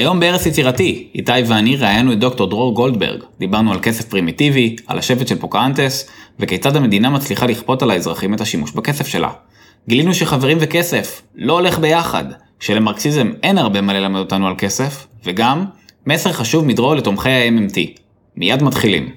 היום בארץ יצירתי, איתי ואני ראיינו את דוקטור דרור גולדברג. דיברנו על כסף פרימיטיבי, על השבט של פוקאנטס, וכיצד המדינה מצליחה לכפות על האזרחים את השימוש בכסף שלה. גילינו שחברים וכסף לא הולך ביחד, שלמרקסיזם אין הרבה מה ללמד אותנו על כסף, וגם, מסר חשוב מדרור לתומכי ה-MMT. מיד מתחילים.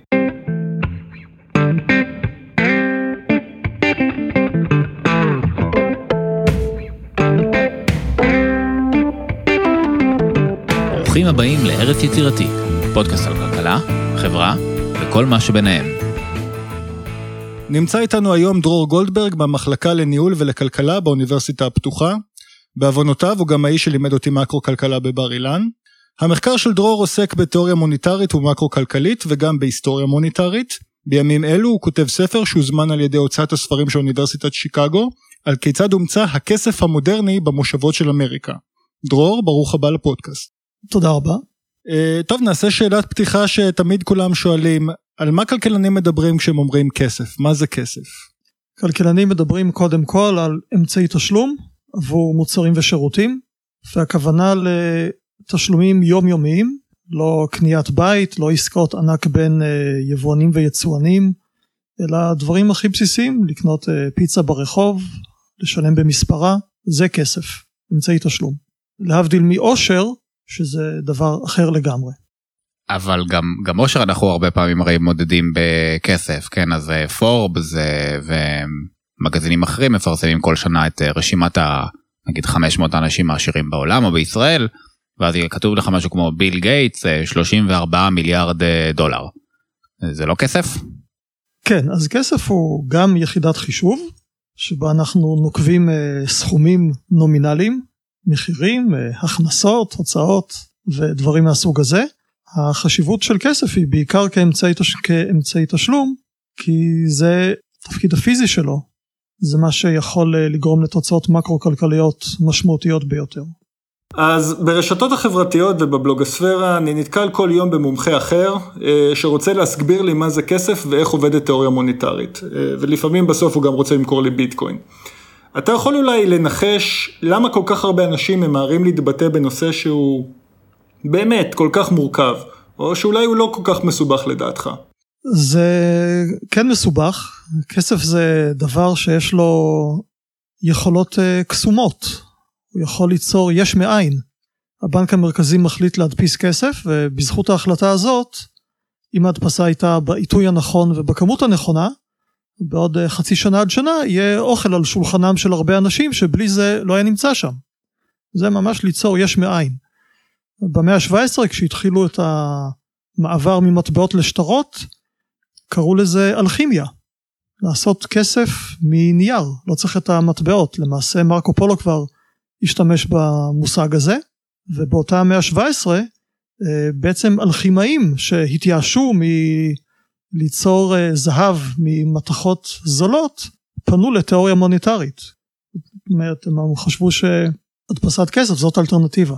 הבאים לארץ יצירתי, פודקאסט על כלכלה, חברה וכל מה שביניהם. נמצא איתנו היום דרור גולדברג במחלקה לניהול ולכלכלה באוניברסיטה הפתוחה. בעוונותיו הוא גם האיש שלימד אותי מקרו-כלכלה בבר אילן. המחקר של דרור עוסק בתיאוריה מוניטרית ומקרו-כלכלית וגם בהיסטוריה מוניטרית. בימים אלו הוא כותב ספר שהוזמן על ידי הוצאת הספרים של אוניברסיטת שיקגו, על כיצד הומצא הכסף המודרני במושבות של אמריקה. דרור, ברוך הבא לפודקאסט. תודה רבה. Uh, טוב, נעשה שאלת פתיחה שתמיד כולם שואלים, על מה כלכלנים מדברים כשהם אומרים כסף? מה זה כסף? כלכלנים מדברים קודם כל על אמצעי תשלום עבור מוצרים ושירותים, והכוונה לתשלומים יומיומיים, לא קניית בית, לא עסקאות ענק בין uh, יבואנים ויצואנים, אלא דברים הכי בסיסיים, לקנות uh, פיצה ברחוב, לשלם במספרה, זה כסף, אמצעי תשלום. להבדיל מאושר, שזה דבר אחר לגמרי. אבל גם גם אושר אנחנו הרבה פעמים הרי מודדים בכסף כן אז פורבס ומגזינים אחרים מפרסמים כל שנה את רשימת ה... נגיד 500 אנשים העשירים בעולם או בישראל ואז יהיה כתוב לך משהו כמו ביל גייטס 34 מיליארד דולר. זה לא כסף? כן אז כסף הוא גם יחידת חישוב שבה אנחנו נוקבים סכומים נומינליים מחירים, הכנסות, הוצאות ודברים מהסוג הזה. החשיבות של כסף היא בעיקר כאמצעי, תש... כאמצעי תשלום, כי זה תפקיד הפיזי שלו, זה מה שיכול לגרום לתוצאות מקרו-כלכליות משמעותיות ביותר. אז ברשתות החברתיות ובבלוגוספירה אני נתקל כל יום במומחה אחר שרוצה להסביר לי מה זה כסף ואיך עובדת תיאוריה מוניטרית ולפעמים בסוף הוא גם רוצה למכור לי ביטקוין. אתה יכול אולי לנחש למה כל כך הרבה אנשים ממהרים להתבטא בנושא שהוא באמת כל כך מורכב, או שאולי הוא לא כל כך מסובך לדעתך. זה כן מסובך, כסף זה דבר שיש לו יכולות קסומות, הוא יכול ליצור יש מאין. הבנק המרכזי מחליט להדפיס כסף ובזכות ההחלטה הזאת, אם ההדפסה הייתה בעיתוי הנכון ובכמות הנכונה, בעוד חצי שנה עד שנה יהיה אוכל על שולחנם של הרבה אנשים שבלי זה לא היה נמצא שם. זה ממש ליצור יש מאין. במאה ה-17 כשהתחילו את המעבר ממטבעות לשטרות קראו לזה אלכימיה. לעשות כסף מנייר, לא צריך את המטבעות, למעשה מרקו פולו כבר השתמש במושג הזה ובאותה המאה ה-17 בעצם אלכימאים שהתייאשו מ... ליצור זהב ממתכות זולות פנו לתיאוריה מוניטרית. זאת אומרת הם חשבו שהדפסת כסף זאת אלטרנטיבה.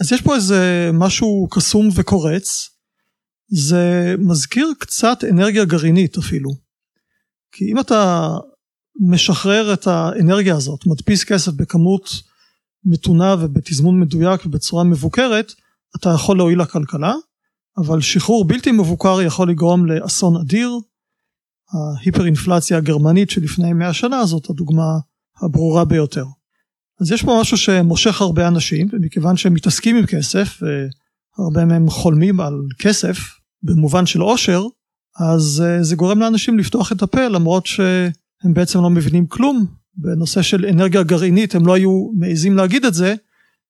אז יש פה איזה משהו קסום וקורץ זה מזכיר קצת אנרגיה גרעינית אפילו. כי אם אתה משחרר את האנרגיה הזאת מדפיס כסף בכמות מתונה ובתזמון מדויק ובצורה מבוקרת אתה יכול להועיל לכלכלה אבל שחרור בלתי מבוקר יכול לגרום לאסון אדיר. ההיפר-אינפלציה הגרמנית שלפני 100 שנה זאת הדוגמה הברורה ביותר. אז יש פה משהו שמושך הרבה אנשים ומכיוון שהם מתעסקים עם כסף והרבה מהם חולמים על כסף במובן של עושר אז זה גורם לאנשים לפתוח את הפה למרות שהם בעצם לא מבינים כלום בנושא של אנרגיה גרעינית הם לא היו מעזים להגיד את זה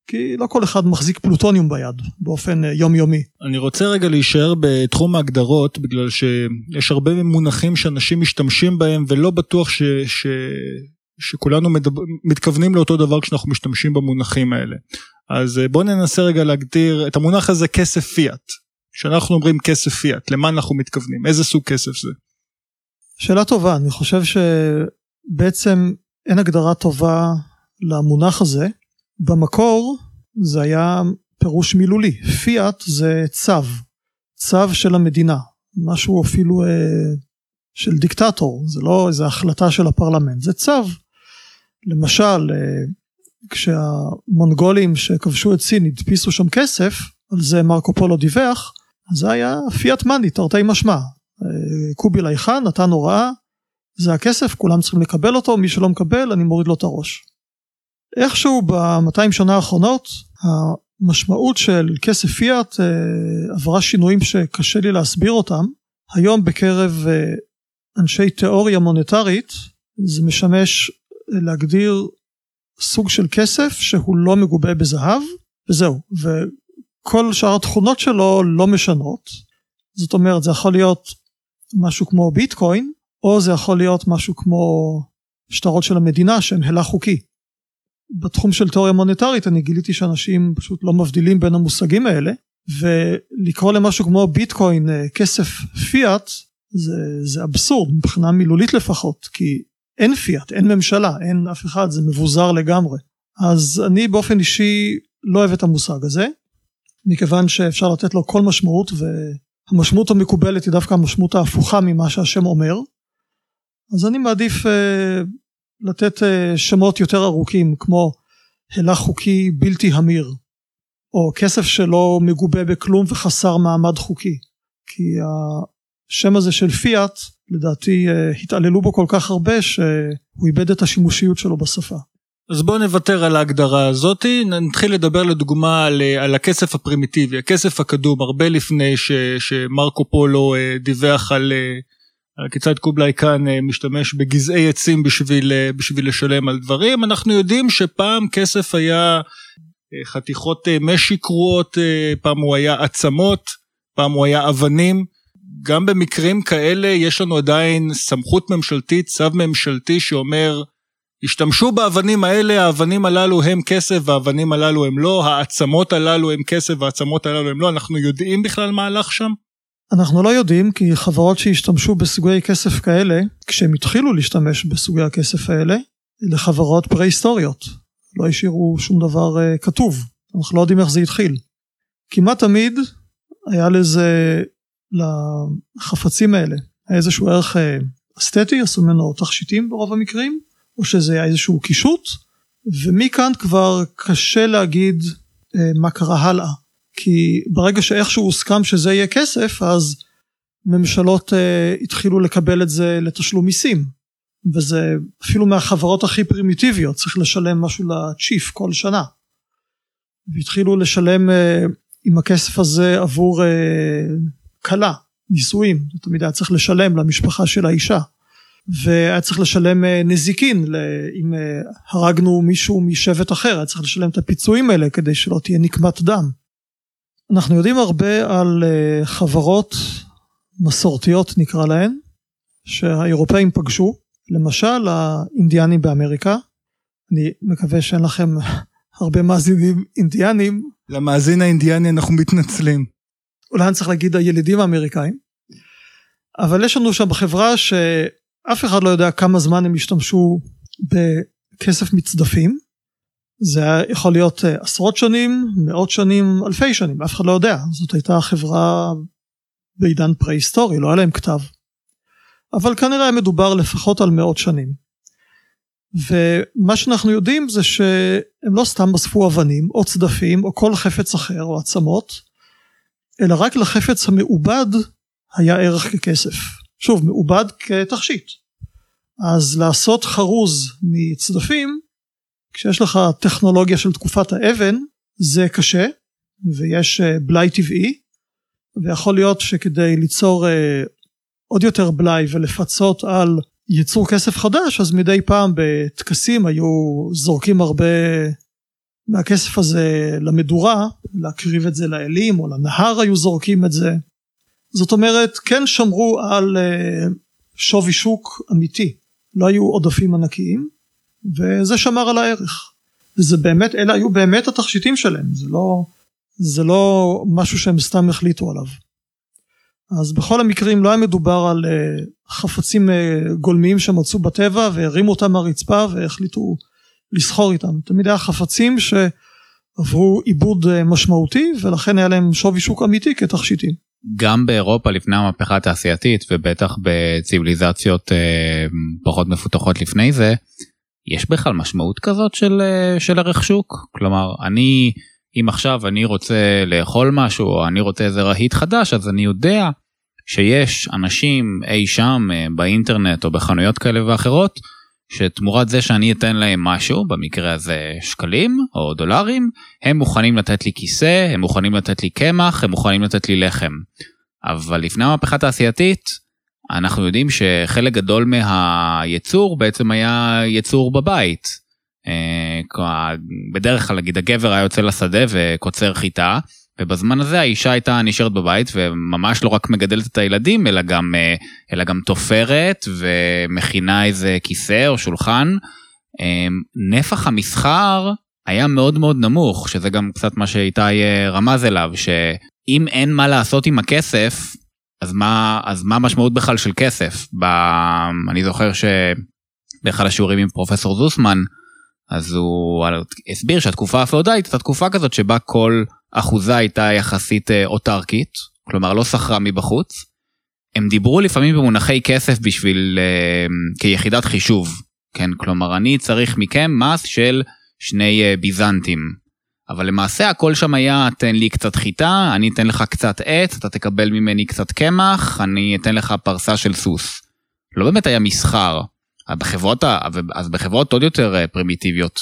כי לא כל אחד מחזיק פלוטוניום ביד באופן יומיומי. אני רוצה רגע להישאר בתחום ההגדרות בגלל שיש הרבה מונחים שאנשים משתמשים בהם ולא בטוח ש, ש, שכולנו מדבר, מתכוונים לאותו דבר כשאנחנו משתמשים במונחים האלה. אז בואו ננסה רגע להגדיר את המונח הזה כסף פיאט. כשאנחנו אומרים כסף פיאט, למה אנחנו מתכוונים? איזה סוג כסף זה? שאלה טובה, אני חושב שבעצם אין הגדרה טובה למונח הזה. במקור זה היה פירוש מילולי, פיאט זה צו, צו של המדינה, משהו אפילו אה, של דיקטטור, זה לא איזה החלטה של הפרלמנט, זה צו. למשל, אה, כשהמונגולים שכבשו את סין הדפיסו שם כסף, על זה מרקו פולו דיווח, אז זה היה פיאט מאני תרתי משמע. קובילאי חאן נתן הוראה, זה הכסף, כולם צריכים לקבל אותו, מי שלא מקבל אני מוריד לו את הראש. איכשהו ב-200 שנה האחרונות המשמעות של כסף פיאט אה, עברה שינויים שקשה לי להסביר אותם. היום בקרב אה, אנשי תיאוריה מוניטרית זה משמש להגדיר סוג של כסף שהוא לא מגובה בזהב וזהו וכל שאר התכונות שלו לא משנות זאת אומרת זה יכול להיות משהו כמו ביטקוין או זה יכול להיות משהו כמו שטרות של המדינה שהם הילה חוקי. בתחום של תיאוריה מוניטרית אני גיליתי שאנשים פשוט לא מבדילים בין המושגים האלה ולקרוא למשהו כמו ביטקוין אה, כסף פיאט זה, זה אבסורד מבחינה מילולית לפחות כי אין פיאט אין ממשלה אין אף אחד זה מבוזר לגמרי. אז אני באופן אישי לא אוהב את המושג הזה מכיוון שאפשר לתת לו כל משמעות והמשמעות המקובלת היא דווקא המשמעות ההפוכה ממה שהשם אומר. אז אני מעדיף uh, לתת uh, שמות יותר ארוכים כמו הילה חוקי בלתי המיר או כסף שלא מגובה בכלום וחסר מעמד חוקי כי השם הזה של פיאט לדעתי uh, התעללו בו כל כך הרבה שהוא איבד את השימושיות שלו בשפה. אז בואו נוותר על ההגדרה הזאתי, נתחיל לדבר לדוגמה על, על הכסף הפרימיטיבי, הכסף הקדום, הרבה לפני ש, שמרקו פולו דיווח על כיצד קובלאי כאן אה, משתמש בגזעי עצים בשביל, אה, בשביל לשלם על דברים. אנחנו יודעים שפעם כסף היה אה, חתיכות משי קרועות, פעם הוא היה עצמות, פעם הוא היה אבנים. גם במקרים כאלה יש לנו עדיין סמכות ממשלתית, צו ממשלתי שאומר, השתמשו באבנים האלה, האבנים הללו הם כסף והאבנים הללו הם לא, העצמות הללו הם כסף והעצמות הללו הם לא, אנחנו יודעים בכלל מה הלך שם? אנחנו לא יודעים כי חברות שהשתמשו בסוגי כסף כאלה, כשהם התחילו להשתמש בסוגי הכסף האלה, אלה חברות פרה-היסטוריות. לא השאירו שום דבר uh, כתוב, אנחנו לא יודעים איך זה התחיל. כמעט תמיד היה לזה, לחפצים האלה, היה איזשהו ערך uh, אסתטי, עשו ממנו תכשיטים ברוב המקרים, או שזה היה איזשהו קישוט, ומכאן כבר קשה להגיד uh, מה קרה הלאה. כי ברגע שאיכשהו הוסכם שזה יהיה כסף אז ממשלות uh, התחילו לקבל את זה לתשלום מיסים. וזה אפילו מהחברות הכי פרימיטיביות צריך לשלם משהו לצ'יף כל שנה. והתחילו לשלם uh, עם הכסף הזה עבור uh, כלה נישואים. תמיד היה צריך לשלם למשפחה של האישה. והיה צריך לשלם נזיקין אם הרגנו מישהו משבט אחר. היה צריך לשלם את הפיצויים האלה כדי שלא תהיה נקמת דם אנחנו יודעים הרבה על אה, חברות מסורתיות נקרא להן, שהאירופאים פגשו, למשל האינדיאנים באמריקה, אני מקווה שאין לכם הרבה מאזינים אינדיאנים. למאזין האינדיאני אנחנו מתנצלים. אולי אני צריך להגיד הילידים האמריקאים, אבל יש לנו שם בחברה שאף אחד לא יודע כמה זמן הם השתמשו בכסף מצדפים, זה יכול להיות אה, עשרות שנים, מאות שנים, אלפי שנים, אף אחד לא יודע. זאת הייתה חברה בעידן פרה-היסטורי, לא היה להם כתב. אבל כנראה מדובר לפחות על מאות שנים. ומה שאנחנו יודעים זה שהם לא סתם אספו אבנים או צדפים או כל חפץ אחר או עצמות, אלא רק לחפץ המעובד היה ערך ככסף. שוב, מעובד כתכשיט. אז לעשות חרוז מצדפים כשיש לך טכנולוגיה של תקופת האבן זה קשה ויש אה, בלאי טבעי ויכול להיות שכדי ליצור אה, עוד יותר בלאי ולפצות על ייצור כסף חדש אז מדי פעם בטקסים היו זורקים הרבה מהכסף הזה למדורה להקריב את זה לאלים או לנהר היו זורקים את זה. זאת אומרת כן שמרו על אה, שווי שוק אמיתי. לא היו עודפים ענקיים וזה שמר על הערך. וזה באמת, אלה היו באמת התכשיטים שלהם, זה לא, זה לא משהו שהם סתם החליטו עליו. אז בכל המקרים לא היה מדובר על uh, חפצים uh, גולמיים שמצאו בטבע והרימו אותם מהרצפה והחליטו לסחור איתם. תמיד היה חפצים שעברו עיבוד uh, משמעותי ולכן היה להם שווי שוק אמיתי כתכשיטים. גם באירופה לפני המהפכה התעשייתית ובטח בציוויליזציות פחות מפותחות לפני זה, יש בכלל משמעות כזאת של, אה, של ערך שוק? כלומר, אני, אם עכשיו אני רוצה לאכול משהו, או אני רוצה איזה רהיט חדש, אז אני יודע שיש אנשים אי שם אה, באינטרנט או בחנויות כאלה ואחרות, שתמורת זה שאני אתן להם משהו, במקרה הזה שקלים או דולרים, הם מוכנים לתת לי כיסא, הם מוכנים לתת לי קמח, הם מוכנים לתת לי לחם. אבל לפני המהפכה התעשייתית, אנחנו יודעים שחלק גדול מהייצור בעצם היה ייצור בבית. אה, בדרך כלל נגיד הגבר היה יוצא לשדה וקוצר חיטה, ובזמן הזה האישה הייתה נשארת בבית וממש לא רק מגדלת את הילדים אלא גם אה, אלא גם תופרת ומכינה איזה כיסא או שולחן. אה, נפח המסחר היה מאוד מאוד נמוך שזה גם קצת מה שאיתי רמז אליו שאם אין מה לעשות עם הכסף אז מה אז מה המשמעות בכלל של כסף ב... אני זוכר שבאחד השיעורים עם פרופסור זוסמן אז הוא הסביר שהתקופה הפאודלית הייתה תקופה כזאת שבה כל אחוזה הייתה יחסית אה, אוטרקית, כלומר לא שכרה מבחוץ. הם דיברו לפעמים במונחי כסף בשביל, אה, כיחידת חישוב, כן, כלומר אני צריך מכם מס של שני אה, ביזנטים. אבל למעשה הכל שם היה תן לי קצת חיטה, אני אתן לך קצת עץ, אתה תקבל ממני קצת קמח, אני אתן לך פרסה של סוס. לא באמת היה מסחר. בחברות, אז בחברות עוד יותר פרימיטיביות,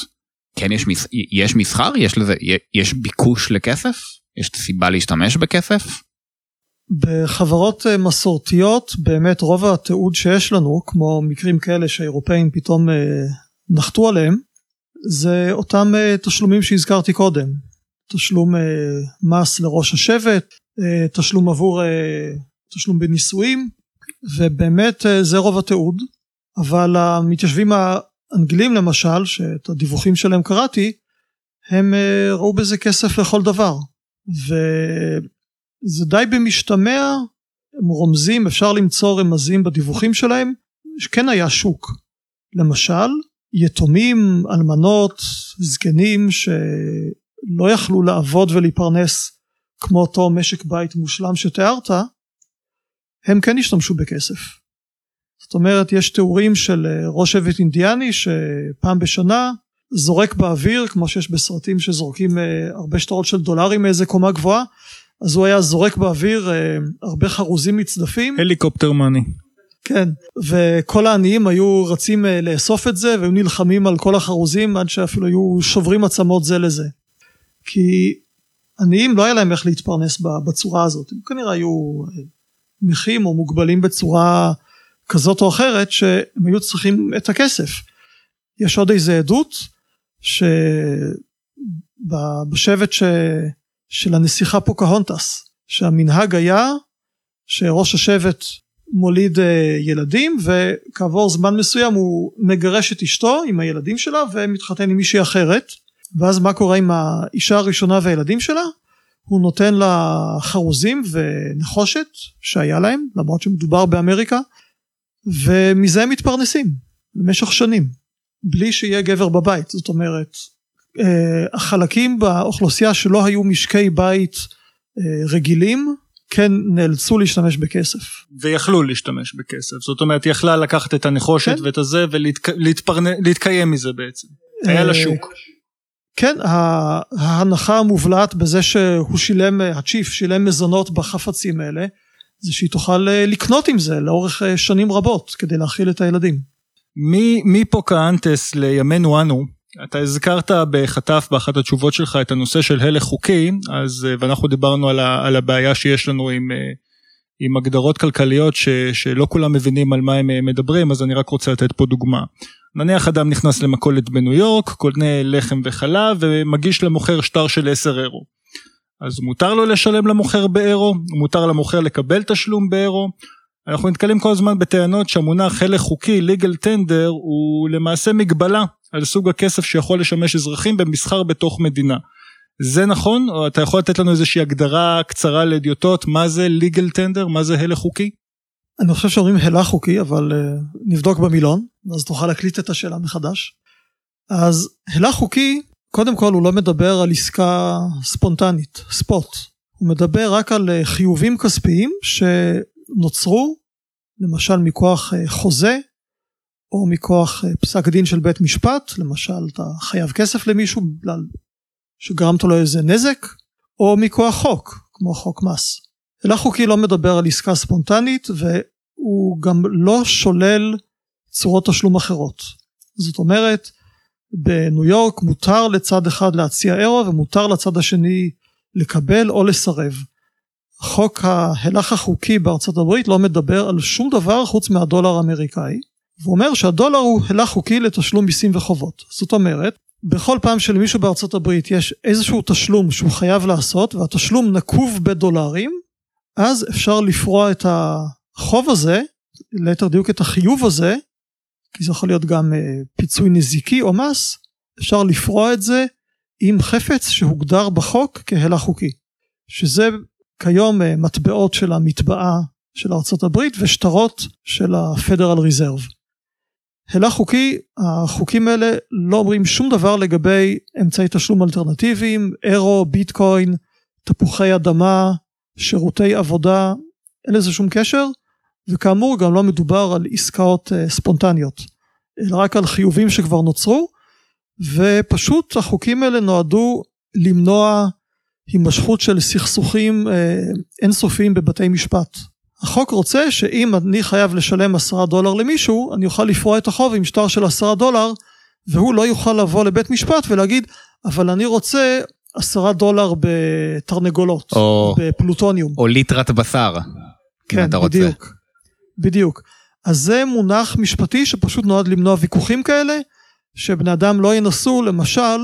כן יש, מס, יש מסחר? יש לזה, יש ביקוש לכסף? יש סיבה להשתמש בכסף? בחברות אה, מסורתיות באמת רוב התיעוד שיש לנו כמו מקרים כאלה שהאירופאים פתאום אה, נחתו עליהם זה אותם אה, תשלומים שהזכרתי קודם. תשלום מס לראש השבט תשלום עבור תשלום בנישואים ובאמת זה רוב התיעוד. אבל המתיישבים האנגלים למשל שאת הדיווחים שלהם קראתי הם אה, ראו בזה כסף לכל דבר. וזה די במשתמע הם רומזים אפשר למצוא רמזים בדיווחים שלהם שכן היה שוק. למשל יתומים אלמנות זקנים שלא יכלו לעבוד ולהתפרנס כמו אותו משק בית מושלם שתיארת הם כן השתמשו בכסף זאת אומרת יש תיאורים של אה, ראש שבט אינדיאני שפעם בשנה זורק באוויר כמו שיש בסרטים שזורקים אה, הרבה שטרות של דולרים מאיזה קומה גבוהה אז הוא היה זורק באוויר אה, הרבה חרוזים מצדפים. הליקופטר מאני. כן וכל העניים היו רצים לאסוף את זה והיו נלחמים על כל החרוזים עד שאפילו היו שוברים עצמות זה לזה. כי עניים לא היה להם איך להתפרנס בצורה הזאת הם כנראה היו נכים או מוגבלים בצורה כזאת או אחרת שהם היו צריכים את הכסף. יש עוד איזה עדות שבשבט ש... של הנסיכה פוקהונטס שהמנהג היה שראש השבט מוליד אה, ילדים וכעבור זמן מסוים הוא מגרש את אשתו עם הילדים שלה ומתחתן עם מישהי אחרת ואז מה קורה עם האישה הראשונה והילדים שלה? הוא נותן לה חרוזים ונחושת שהיה להם למרות שמדובר באמריקה ומזה הם מתפרנסים במשך שנים בלי שיהיה גבר בבית זאת אומרת אה, החלקים באוכלוסייה שלא היו משקי בית אה, רגילים כן נאלצו להשתמש בכסף. ויכלו להשתמש בכסף זאת אומרת יכלה לקחת את הנחושת כן? ואת הזה ולהתקיים מזה בעצם. היה לה אה, שוק. כן ההנחה המובלעת בזה שהוא שילם הצ'יף שילם מזונות בחפצים האלה זה שהיא תוכל אה, לקנות עם זה לאורך אה, שנים רבות כדי להאכיל את הילדים. מפוקאנטס לימינו אנו, אתה הזכרת בחטף באחת התשובות שלך את הנושא של הלך חוקי, אז אה, ואנחנו דיברנו על, ה, על הבעיה שיש לנו עם, עם הגדרות כלכליות ש, שלא כולם מבינים על מה הם מדברים, אז אני רק רוצה לתת פה דוגמה. נניח אדם נכנס למכולת בניו יורק, קונה לחם וחלב ומגיש למוכר שטר של 10 אירו. אז מותר לו לשלם למוכר באירו, מותר למוכר לקבל תשלום באירו. אנחנו נתקלים כל הזמן בטענות שהמונח הלך חוקי, legal tender, הוא למעשה מגבלה על סוג הכסף שיכול לשמש אזרחים במסחר בתוך מדינה. זה נכון? או אתה יכול לתת לנו איזושהי הגדרה קצרה לאדיוטות, מה זה legal tender, מה זה הלך חוקי? אני חושב שאומרים הלך חוקי, אבל uh, נבדוק במילון, אז תוכל להקליט את השאלה מחדש. אז הלך חוקי קודם כל הוא לא מדבר על עסקה ספונטנית, ספוט. הוא מדבר רק על אה, חיובים כספיים שנוצרו למשל מכוח אה, חוזה או מכוח אה, פסק דין של בית משפט, למשל אתה חייב כסף למישהו בגלל שגרמת לו איזה נזק, או מכוח חוק, כמו חוק מס. הילך חוקי לא מדבר על עסקה ספונטנית והוא גם לא שולל צורות תשלום אחרות. זאת אומרת, בניו יורק מותר לצד אחד להציע אירו ומותר לצד השני לקבל או לסרב. חוק ההילך החוקי בארצות הברית לא מדבר על שום דבר חוץ מהדולר האמריקאי. והוא אומר שהדולר הוא הילך חוקי לתשלום מיסים וחובות. זאת אומרת, בכל פעם שלמישהו בארצות הברית יש איזשהו תשלום שהוא חייב לעשות והתשלום נקוב בדולרים, אז אפשר לפרוע את החוב הזה, ליתר דיוק את החיוב הזה, כי זה יכול להיות גם אה, פיצוי נזיקי או מס, אפשר לפרוע את זה עם חפץ שהוגדר בחוק כהילך חוקי. שזה כיום אה, מטבעות של המטבעה של הברית ושטרות של הפדרל ריזרב. הילך חוקי, החוקים האלה לא אומרים שום דבר לגבי אמצעי תשלום אלטרנטיביים, אירו, ביטקוין, תפוחי אדמה, שירותי עבודה, אין לזה שום קשר, וכאמור גם לא מדובר על עסקאות uh, ספונטניות, אלא רק על חיובים שכבר נוצרו, ופשוט החוקים האלה נועדו למנוע הימשכות של סכסוכים uh, אינסופיים בבתי משפט. החוק רוצה שאם אני חייב לשלם עשרה דולר למישהו, אני אוכל לפרוע את החוב עם שטר של עשרה דולר, והוא לא יוכל לבוא לבית משפט ולהגיד, אבל אני רוצה עשרה דולר בתרנגולות, או, בפלוטוניום. או ליטרת בשר, כן, אם אתה רוצה. בדיוק, בדיוק. אז זה מונח משפטי שפשוט נועד למנוע ויכוחים כאלה, שבני אדם לא ינסו למשל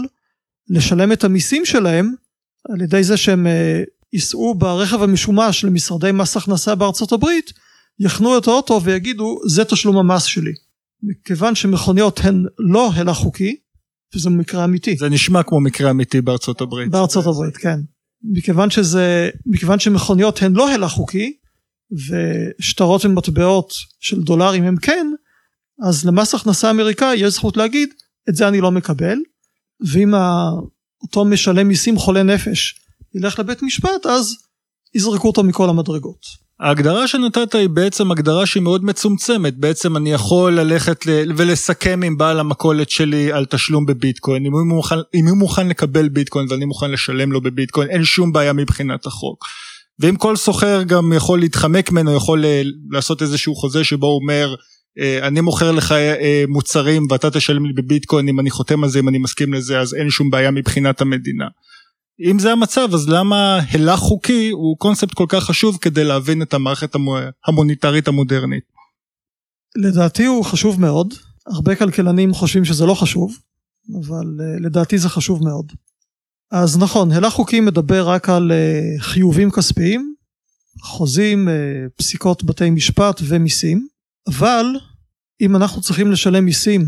לשלם את המיסים שלהם על ידי זה שהם אה, ייסעו ברכב המשומש למשרדי מס הכנסה בארצות הברית, יחנו את האוטו ויגידו זה תשלום המס שלי. מכיוון שמכוניות הן לא הילך חוקי, וזה מקרה אמיתי. זה נשמע כמו מקרה אמיתי בארצות הברית. בארצות הברית, כן. מכיוון שזה, מכיוון שמכוניות הן לא הילך חוקי, ושטרות ומטבעות של דולרים הם כן, אז למס הכנסה אמריקאי יש זכות להגיד, את זה אני לא מקבל, ואם אותו משלם מיסים חולה נפש ילך לבית משפט, אז יזרקו אותו מכל המדרגות. ההגדרה שנתת היא בעצם הגדרה שהיא מאוד מצומצמת, בעצם אני יכול ללכת. ולסכם עם בעל המכולת שלי על תשלום בביטקוין, אם הוא, מוכן, אם הוא מוכן לקבל ביטקוין ואני מוכן לשלם לו בביטקוין, אין שום בעיה מבחינת החוק. ואם כל סוחר גם יכול להתחמק ממנו, יכול אה, לעשות איזשהו חוזה שבו הוא אומר, אני מוכר לך אה, מוצרים ואתה תשלם לי בביטקוין, אם אני חותם על זה, אם אני מסכים לזה, אז אין שום בעיה מבחינת המדינה. אם זה המצב אז למה הילך חוקי הוא קונספט כל כך חשוב כדי להבין את המערכת המוניטרית המודרנית. לדעתי הוא חשוב מאוד, הרבה כלכלנים חושבים שזה לא חשוב, אבל לדעתי זה חשוב מאוד. אז נכון, הילך חוקי מדבר רק על חיובים כספיים, חוזים, פסיקות בתי משפט ומיסים, אבל אם אנחנו צריכים לשלם מיסים,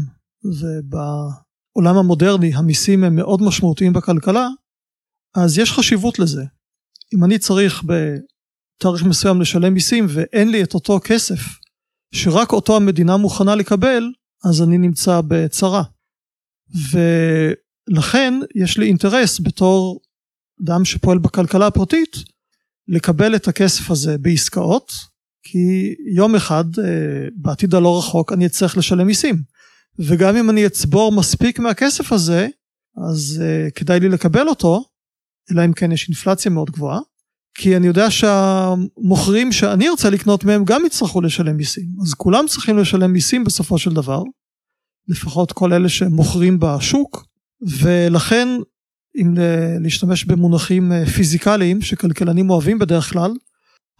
ובעולם המודרני המיסים הם מאוד משמעותיים בכלכלה, אז יש חשיבות לזה. אם אני צריך בתאריך מסוים לשלם מיסים ואין לי את אותו כסף שרק אותו המדינה מוכנה לקבל, אז אני נמצא בצרה. ולכן יש לי אינטרס בתור אדם שפועל בכלכלה הפרטית לקבל את הכסף הזה בעסקאות, כי יום אחד אה, בעתיד הלא רחוק אני אצטרך לשלם מיסים. וגם אם אני אצבור מספיק מהכסף הזה, אז uh, כדאי לי לקבל אותו, אלא אם כן יש אינפלציה מאוד גבוהה, כי אני יודע שהמוכרים שאני ארצה לקנות מהם גם יצטרכו לשלם מיסים, אז כולם צריכים לשלם מיסים בסופו של דבר, לפחות כל אלה שמוכרים בשוק, ולכן אם להשתמש במונחים אה, פיזיקליים שכלכלנים אוהבים בדרך כלל,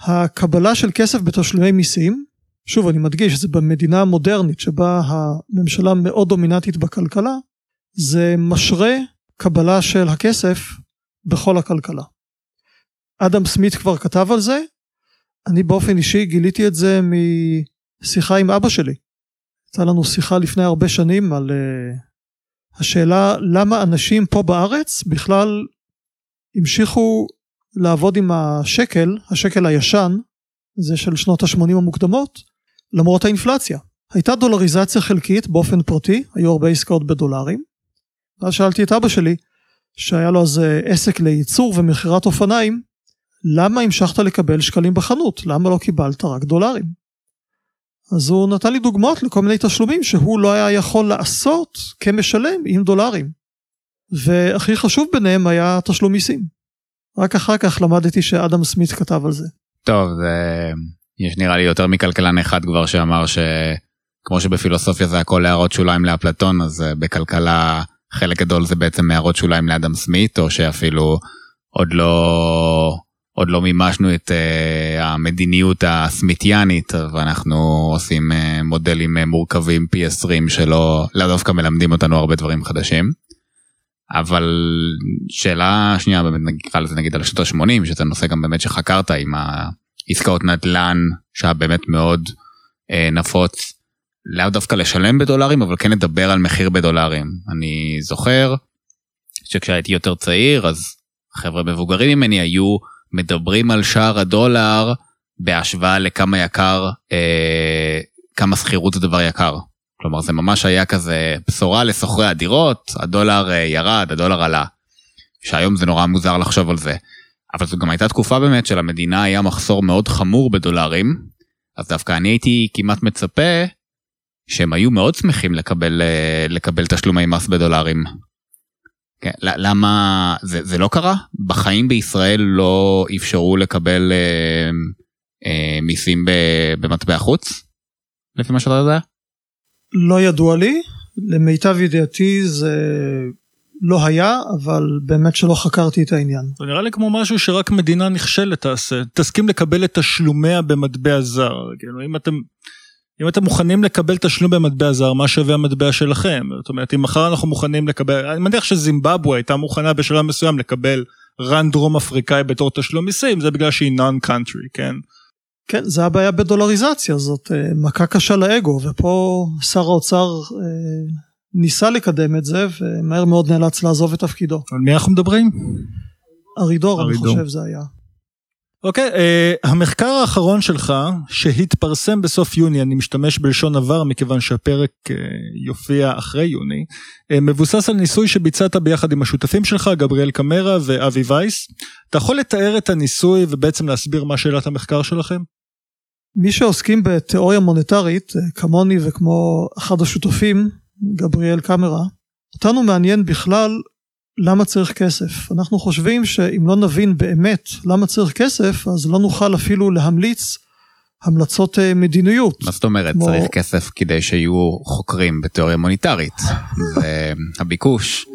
הקבלה של כסף בתשלומי מיסים, שוב אני מדגיש זה במדינה המודרנית שבה הממשלה מאוד דומיננטית בכלכלה, זה משרה קבלה של הכסף בכל הכלכלה. אדם סמית כבר כתב על זה, אני באופן אישי גיליתי את זה משיחה עם אבא שלי. הייתה לנו שיחה לפני הרבה שנים על uh, השאלה למה אנשים פה בארץ בכלל המשיכו לעבוד עם השקל, השקל הישן, זה של שנות ה-80 המוקדמות, למרות האינפלציה. הייתה דולריזציה חלקית באופן פרטי, היו הרבה עסקאות בדולרים. ואז שאלתי את אבא שלי, שהיה לו אז אה, עסק לייצור ומכירת אופניים, למה המשכת לקבל שקלים בחנות? למה לא קיבלת רק דולרים? אז הוא נתן לי דוגמאות לכל מיני תשלומים שהוא לא היה יכול לעשות כמשלם עם דולרים. והכי חשוב ביניהם היה תשלום מיסים. רק אחר כך למדתי שאדם סמית כתב על זה. טוב, זה... יש נראה לי יותר מכלכלן אחד כבר שאמר שכמו שבפילוסופיה זה הכל הערות שוליים לאפלטון, אז אה, בכלכלה חלק גדול זה בעצם הערות שוליים לאדם סמית, או שאפילו עוד לא, עוד לא מימשנו את uh, המדיניות הסמיתיאנית, ואנחנו עושים uh, מודלים מורכבים פי 20 שלא לא דווקא מלמדים אותנו הרבה דברים חדשים. אבל שאלה שנייה באמת נקרא לזה נגיד על שנות ה-80 שזה נושא גם באמת שחקרת עם העסקאות נדל"ן שהיה באמת מאוד אה, נפוץ לאו דווקא לשלם בדולרים אבל כן לדבר על מחיר בדולרים. אני זוכר שכשהייתי יותר צעיר אז חבר'ה מבוגרים ממני היו מדברים על שער הדולר בהשוואה לכמה יקר אה, כמה שכירות זה דבר יקר כלומר זה ממש היה כזה בשורה לשוכרי הדירות, הדולר אה, ירד, הדולר עלה. שהיום זה נורא מוזר לחשוב על זה. אבל זו גם הייתה תקופה באמת שלמדינה היה מחסור מאוד חמור בדולרים, אז דווקא אני הייתי כמעט מצפה שהם היו מאוד שמחים לקבל, אה, לקבל תשלומי מס בדולרים. כן, למה זה, זה לא קרה? בחיים בישראל לא אפשרו לקבל אה, אה, מיסים במטבע חוץ? לפי מה שאתה יודע? לא ידוע לי, למיטב ידיעתי זה לא היה, אבל באמת שלא חקרתי את העניין. זה נראה לי כמו משהו שרק מדינה נכשלת תעשה, תסכים לקבל את תשלומיה במטבע זר, כאילו אם אתם... אם אתם מוכנים לקבל תשלום במטבע זר, מה שווה המטבע שלכם? זאת אומרת, אם מחר אנחנו מוכנים לקבל, אני מניח שזימבבואה הייתה מוכנה בשלב מסוים לקבל רן דרום אפריקאי בתור תשלום מיסים, זה בגלל שהיא נון קאנטרי, כן? כן, זה הבעיה בדולריזציה, זאת אה, מכה קשה לאגו, ופה שר האוצר אה, ניסה לקדם את זה, ומהר מאוד נאלץ לעזוב את תפקידו. על מי אנחנו מדברים? ארידור, אני חושב זה היה. אוקיי, uh, המחקר האחרון שלך, שהתפרסם בסוף יוני, אני משתמש בלשון עבר מכיוון שהפרק uh, יופיע אחרי יוני, uh, מבוסס על ניסוי שביצעת ביחד עם השותפים שלך, גבריאל קמרה ואבי וייס. אתה יכול לתאר את הניסוי ובעצם להסביר מה שאלת המחקר שלכם? מי שעוסקים בתיאוריה מוניטרית, כמוני וכמו אחד השותפים, גבריאל קמרה, אותנו מעניין בכלל למה צריך כסף. אנחנו חושבים שאם לא נבין באמת למה צריך כסף, אז לא נוכל אפילו להמליץ המלצות אה, מדיניות. מה זאת אומרת כמו... צריך כסף כדי שיהיו חוקרים בתיאוריה מוניטרית? זה הביקוש.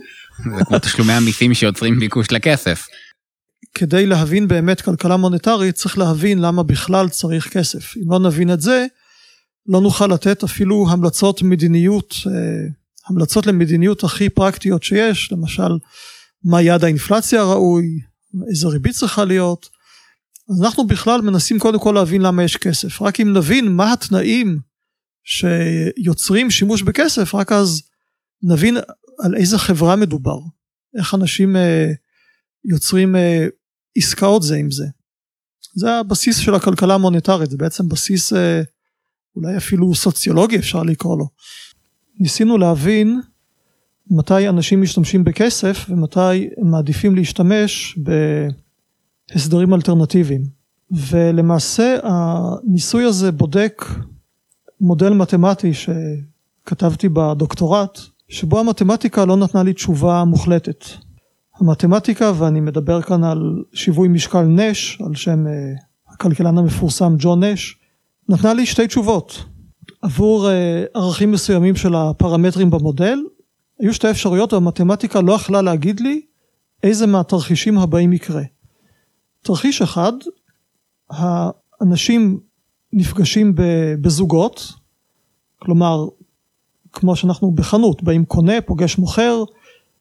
זה כמו תשלומי המיסים שיוצרים ביקוש לכסף. כדי להבין באמת כלכלה מוניטרית צריך להבין למה בכלל צריך כסף. אם לא נבין את זה, לא נוכל לתת אפילו המלצות מדיניות, אה, המלצות למדיניות הכי פרקטיות שיש, למשל מה יעד האינפלציה הראוי, איזה ריבית צריכה להיות. אז אנחנו בכלל מנסים קודם כל להבין למה יש כסף. רק אם נבין מה התנאים שיוצרים שימוש בכסף, רק אז נבין על איזה חברה מדובר. איך אנשים אה, יוצרים אה, עסקאות זה עם זה. זה הבסיס של הכלכלה המוניטרית, זה בעצם בסיס אה, אולי אפילו סוציולוגי אפשר לקרוא לו. ניסינו להבין מתי אנשים משתמשים בכסף ומתי הם מעדיפים להשתמש בהסדרים אלטרנטיביים. ולמעשה הניסוי הזה בודק מודל מתמטי שכתבתי בדוקטורט, שבו המתמטיקה לא נתנה לי תשובה מוחלטת. המתמטיקה, ואני מדבר כאן על שיווי משקל נש, על שם אה, הכלכלן המפורסם ג'ון נש, נתנה לי שתי תשובות. עבור אה, ערכים מסוימים של הפרמטרים במודל, היו שתי אפשרויות והמתמטיקה לא יכלה להגיד לי איזה מהתרחישים הבאים יקרה. תרחיש אחד, האנשים נפגשים בזוגות, כלומר, כמו שאנחנו בחנות, באים קונה, פוגש מוכר,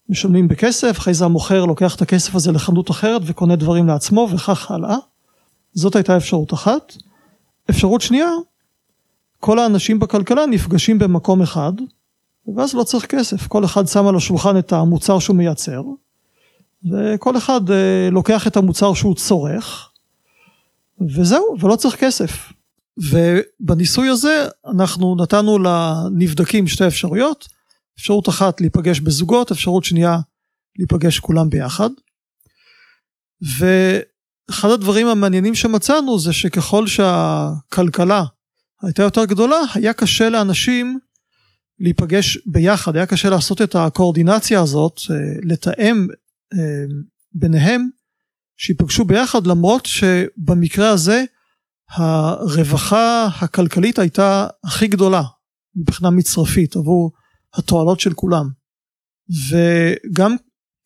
משלמים בכסף, אחרי זה המוכר לוקח את הכסף הזה לחנות אחרת וקונה דברים לעצמו וכך הלאה. זאת הייתה אפשרות אחת. אפשרות שנייה, כל האנשים בכלכלה נפגשים במקום אחד, ואז לא צריך כסף, כל אחד שם על השולחן את המוצר שהוא מייצר, וכל אחד אה, לוקח את המוצר שהוא צורך, וזהו, ולא צריך כסף. ובניסוי הזה אנחנו נתנו לנבדקים שתי אפשרויות, אפשרות אחת להיפגש בזוגות, אפשרות שנייה להיפגש כולם ביחד. ואחד הדברים המעניינים שמצאנו זה שככל שהכלכלה הייתה יותר גדולה, היה קשה לאנשים להיפגש ביחד, היה קשה לעשות את הקואורדינציה הזאת, אה, לתאם אה, ביניהם, שיפגשו ביחד, למרות שבמקרה הזה הרווחה הכלכלית הייתה הכי גדולה מבחינה מצרפית עבור התועלות של כולם. וגם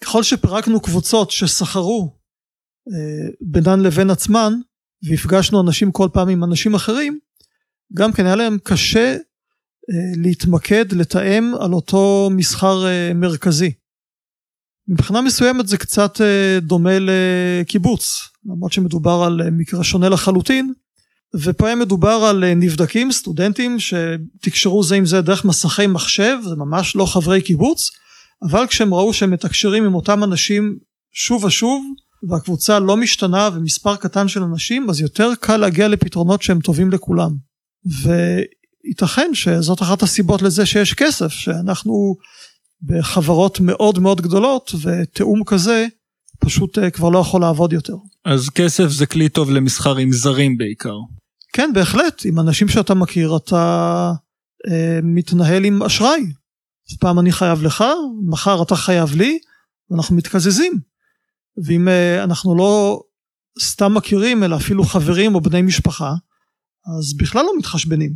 ככל שפירקנו קבוצות שסחרו אה, בינן לבין עצמן והפגשנו אנשים כל פעם עם אנשים אחרים, גם כן היה להם קשה אה, להתמקד, לתאם על אותו מסחר אה, מרכזי. מבחינה מסוימת זה קצת דומה לקיבוץ, למרות שמדובר על מקרה שונה לחלוטין, ופה היה מדובר על נבדקים, סטודנטים שתקשרו זה עם זה דרך מסכי מחשב, זה ממש לא חברי קיבוץ, אבל כשהם ראו שהם מתקשרים עם אותם אנשים שוב ושוב, והקבוצה לא משתנה ומספר קטן של אנשים, אז יותר קל להגיע לפתרונות שהם טובים לכולם. וייתכן שזאת אחת הסיבות לזה שיש כסף, שאנחנו בחברות מאוד מאוד גדולות, ותיאום כזה פשוט אה, כבר לא יכול לעבוד יותר. אז כסף זה כלי טוב למסחר עם זרים בעיקר. כן, בהחלט. עם אנשים שאתה מכיר אתה אה, מתנהל עם אשראי. פעם אני חייב לך, מחר אתה חייב לי, ואנחנו מתקזזים. ואם אה, אנחנו לא סתם מכירים, אלא אפילו חברים או בני משפחה, אז בכלל לא מתחשבנים.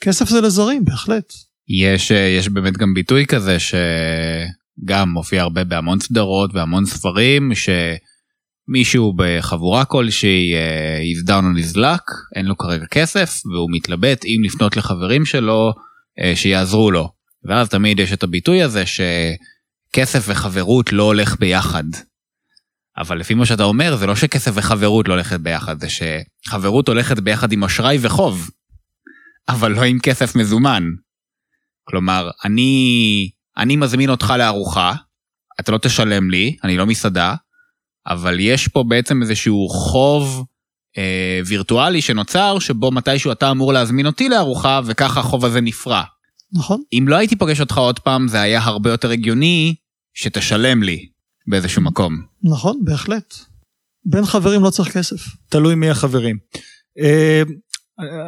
כסף זה לזרים, בהחלט. יש, אה, יש באמת גם ביטוי כזה שגם מופיע הרבה בהמון סדרות והמון ספרים, שמישהו בחבורה כלשהי אה, is down on his luck, אין לו כרגע כסף, והוא מתלבט אם לפנות לחברים שלו שיעזרו לו. ואז תמיד יש את הביטוי הזה שכסף וחברות לא הולך ביחד. אבל לפי מה שאתה אומר, זה לא שכסף וחברות לא הולכת ביחד, זה שחברות הולכת ביחד עם אשראי וחוב, אבל לא עם כסף מזומן. כלומר, אני, אני מזמין אותך לארוחה, אתה לא תשלם לי, אני לא מסעדה, אבל יש פה בעצם איזשהו חוב אה, וירטואלי שנוצר, שבו מתישהו אתה אמור להזמין אותי לארוחה, וככה החוב הזה נפרע. נכון. אם לא הייתי פוגש אותך עוד פעם, זה היה הרבה יותר הגיוני שתשלם לי באיזשהו מקום. נכון, בהחלט. בין חברים לא צריך כסף. תלוי מי החברים.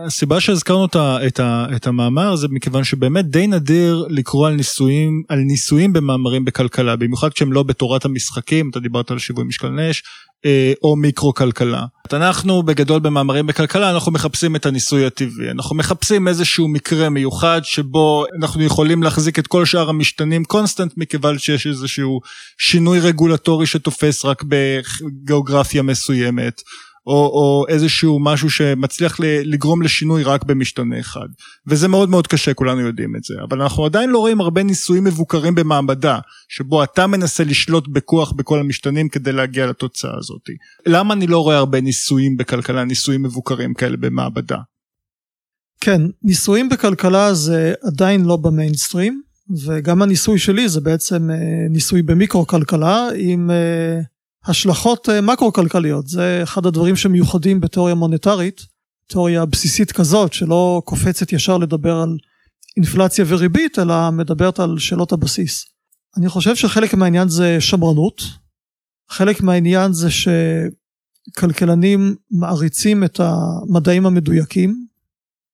הסיבה שהזכרנו את, את, את המאמר זה מכיוון שבאמת די נדיר לקרוא על ניסויים, על ניסויים במאמרים בכלכלה, במיוחד כשהם לא בתורת המשחקים, אתה דיברת על שיווי משקל נש, אה, או מיקרו כלכלה. אנחנו בגדול במאמרים בכלכלה אנחנו מחפשים את הניסוי הטבעי, אנחנו מחפשים איזשהו מקרה מיוחד שבו אנחנו יכולים להחזיק את כל שאר המשתנים קונסטנט מכיוון שיש איזשהו שינוי רגולטורי שתופס רק בגיאוגרפיה מסוימת. או, או איזשהו משהו שמצליח לגרום לשינוי רק במשתנה אחד. וזה מאוד מאוד קשה, כולנו יודעים את זה. אבל אנחנו עדיין לא רואים הרבה ניסויים מבוקרים במעבדה, שבו אתה מנסה לשלוט בכוח בכל המשתנים כדי להגיע לתוצאה הזאת. למה אני לא רואה הרבה ניסויים בכלכלה, ניסויים מבוקרים כאלה במעבדה? כן, ניסויים בכלכלה זה עדיין לא במיינסטרים, וגם הניסוי שלי זה בעצם אה, ניסוי במיקרו כלכלה עם אה, השלכות אה, מקרו-כלכליות, זה אחד הדברים שמיוחדים בתיאוריה מוניטרית, תיאוריה בסיסית כזאת שלא קופצת ישר לדבר על אינפלציה וריבית, אלא מדברת על שאלות הבסיס. אני חושב שחלק מהעניין זה שמרנות, חלק מהעניין זה שכלכלנים מעריצים את המדעים המדויקים,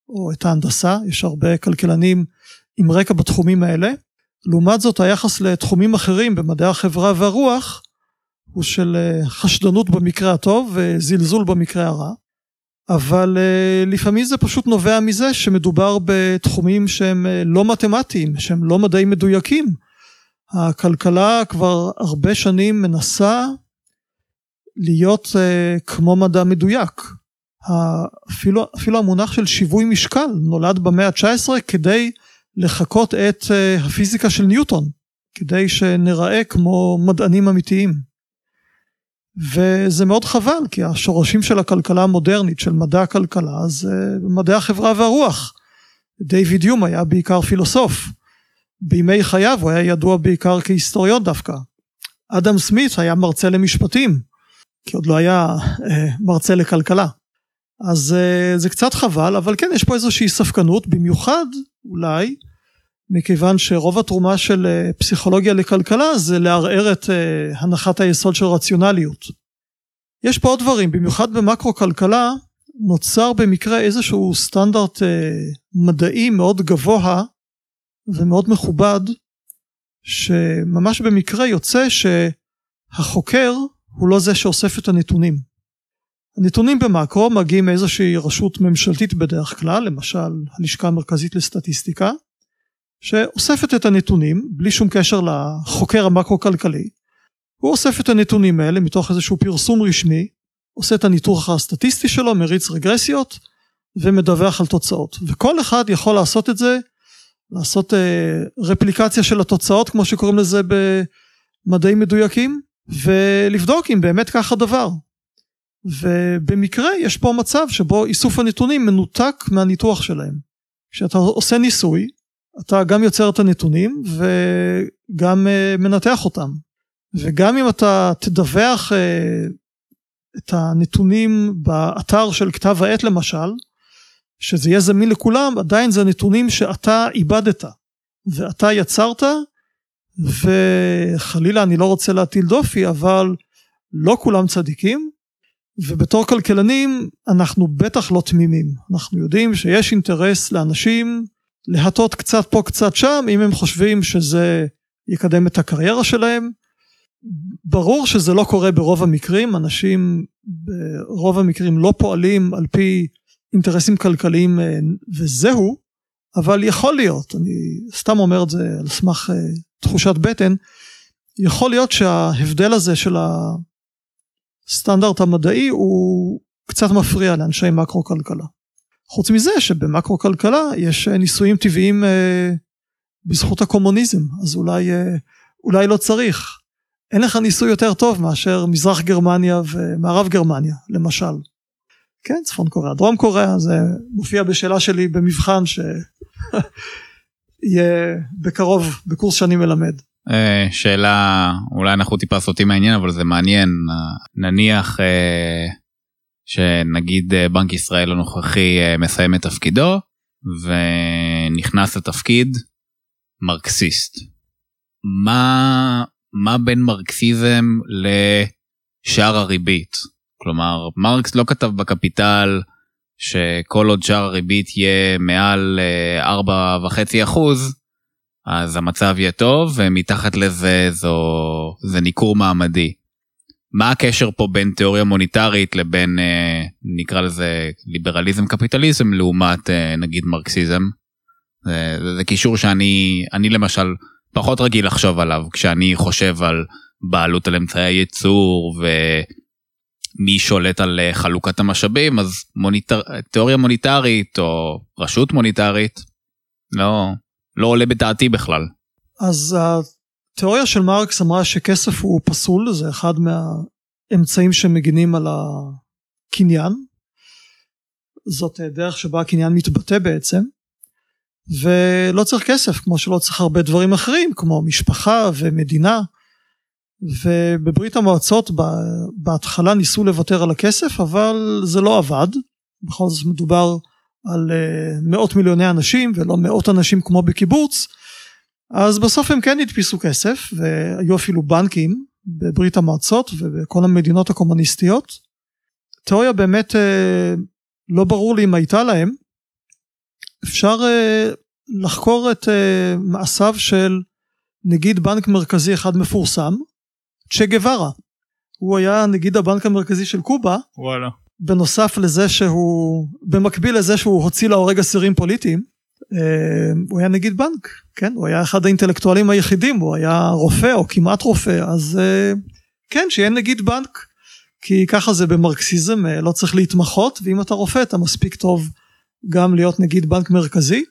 או את ההנדסה, יש הרבה כלכלנים עם רקע בתחומים האלה. לעומת זאת היחס לתחומים אחרים במדעי החברה והרוח הוא של אה, חשדנות במקרה הטוב וזלזול במקרה הרע. אבל אה, לפעמים זה פשוט נובע מזה שמדובר בתחומים שהם אה, לא מתמטיים, שהם לא מדעים מדויקים. הכלכלה כבר הרבה שנים מנסה להיות כמו מדע מדויק. אפילו, אפילו המונח של שיווי משקל נולד במאה ה-19 כדי לחקות את הפיזיקה של ניוטון, כדי שנראה כמו מדענים אמיתיים. וזה מאוד חבל כי השורשים של הכלכלה המודרנית של מדע הכלכלה זה מדעי החברה והרוח. דיוויד יום היה בעיקר פילוסוף. בימי חייו הוא היה ידוע בעיקר כהיסטוריון דווקא. אדם סמית היה מרצה למשפטים כי עוד לא היה אה, מרצה לכלכלה. אז אה, זה קצת חבל אבל כן יש פה איזושהי ספקנות במיוחד אולי מכיוון שרוב התרומה של אה, פסיכולוגיה לכלכלה זה לערער את אה, הנחת היסוד של רציונליות. יש פה עוד דברים, במיוחד במקרו כלכלה, נוצר במקרה איזשהו סטנדרט אה, מדעי מאוד גבוה ומאוד מכובד שממש במקרה יוצא שהחוקר הוא לא זה שאוסף את הנתונים. הנתונים במאקרו מגיעים מאיזושהי רשות ממשלתית בדרך כלל, למשל הלשכה המרכזית לסטטיסטיקה, שאוספת את הנתונים בלי שום קשר לחוקר המקרו-כלכלי. הוא אוסף את הנתונים האלה מתוך איזשהו פרסום רשמי, עושה את הניתוח הסטטיסטי שלו, מריץ רגרסיות ומדווח על תוצאות. וכל אחד יכול לעשות את זה, לעשות אה, רפליקציה של התוצאות כמו שקוראים לזה במדעים מדויקים, ולבדוק אם באמת כך הדבר. ובמקרה יש פה מצב שבו איסוף הנתונים מנותק מהניתוח שלהם. כשאתה עושה ניסוי, אתה גם יוצר את הנתונים וגם uh, מנתח אותם. וגם אם אתה תדווח uh, את הנתונים באתר של כתב העת למשל, שזה יהיה זמין לכולם, עדיין זה נתונים שאתה איבדת ואתה יצרת וחלילה אני לא רוצה להטיל דופי אבל לא כולם צדיקים ובתור כלכלנים אנחנו בטח לא תמימים אנחנו יודעים שיש אינטרס לאנשים להטות קצת פה קצת שם אם הם חושבים שזה יקדם את הקריירה שלהם ברור שזה לא קורה ברוב המקרים אנשים ברוב המקרים לא פועלים על פי אינטרסים כלכליים אה, וזהו אבל יכול להיות אני סתם אומר את זה על סמך אה, תחושת בטן יכול להיות שההבדל הזה של הסטנדרט המדעי הוא קצת מפריע לאנשי מקרו כלכלה. חוץ מזה שבמקרו כלכלה יש אה, ניסויים טבעיים בזכות הקומוניזם אז אולי אולי לא צריך אין לך ניסוי יותר טוב מאשר מזרח גרמניה ומערב גרמניה למשל. כן צפון קוריאה דרום קוריאה זה מופיע בשאלה שלי במבחן שיהיה בקרוב בקורס שאני מלמד. אה, שאלה אולי אנחנו טיפה סוטים מהעניין אבל זה מעניין נניח אה, שנגיד אה, בנק ישראל הנוכחי מסיים את תפקידו ונכנס לתפקיד מרקסיסט. מה מה בין מרקסיזם לשער הריבית? כלומר, מרקס לא כתב בקפיטל שכל עוד שער הריבית יהיה מעל 4.5 אחוז, אז המצב יהיה טוב, ומתחת לזה זו, זה ניכור מעמדי. מה הקשר פה בין תיאוריה מוניטרית לבין, אה, נקרא לזה, ליברליזם קפיטליזם, לעומת אה, נגיד מרקסיזם? זה, זה קישור שאני, אני למשל, פחות רגיל לחשוב עליו כשאני חושב על בעלות על אמצעי הייצור ומי שולט על אה, חלוקת המשאבים אז מוניטר... תיאוריה מוניטרית או רשות מוניטרית לא לא עולה בדעתי בכלל. אז התיאוריה של מרקס אמרה שכסף הוא פסול זה אחד מהאמצעים שמגינים על הקניין. זאת דרך שבה הקניין מתבטא בעצם ולא צריך כסף כמו שלא צריך הרבה דברים אחרים כמו משפחה ומדינה. ובברית המועצות בהתחלה ניסו לוותר על הכסף אבל זה לא עבד. בכל זאת מדובר על אה, מאות מיליוני אנשים ולא מאות אנשים כמו בקיבוץ אז בסוף הם כן הדפיסו כסף והיו אפילו בנקים בברית המועצות ובכל המדינות הקומוניסטיות תיאוריה באמת אה, לא ברור לי אם הייתה להם אפשר uh, לחקור את uh, מעשיו של נגיד בנק מרכזי אחד מפורסם, צ'ה גווארה. הוא היה נגיד הבנק המרכזי של קובה. וואלה. בנוסף לזה שהוא, במקביל לזה שהוא הוציא להורג אסירים פוליטיים, הוא היה נגיד בנק, כן? הוא היה אחד האינטלקטואלים היחידים, הוא היה רופא או כמעט רופא, אז uh, כן, שיהיה נגיד בנק. כי ככה זה במרקסיזם, לא צריך להתמחות, ואם אתה רופא אתה מספיק טוב גם להיות נגיד בנק מרכזי.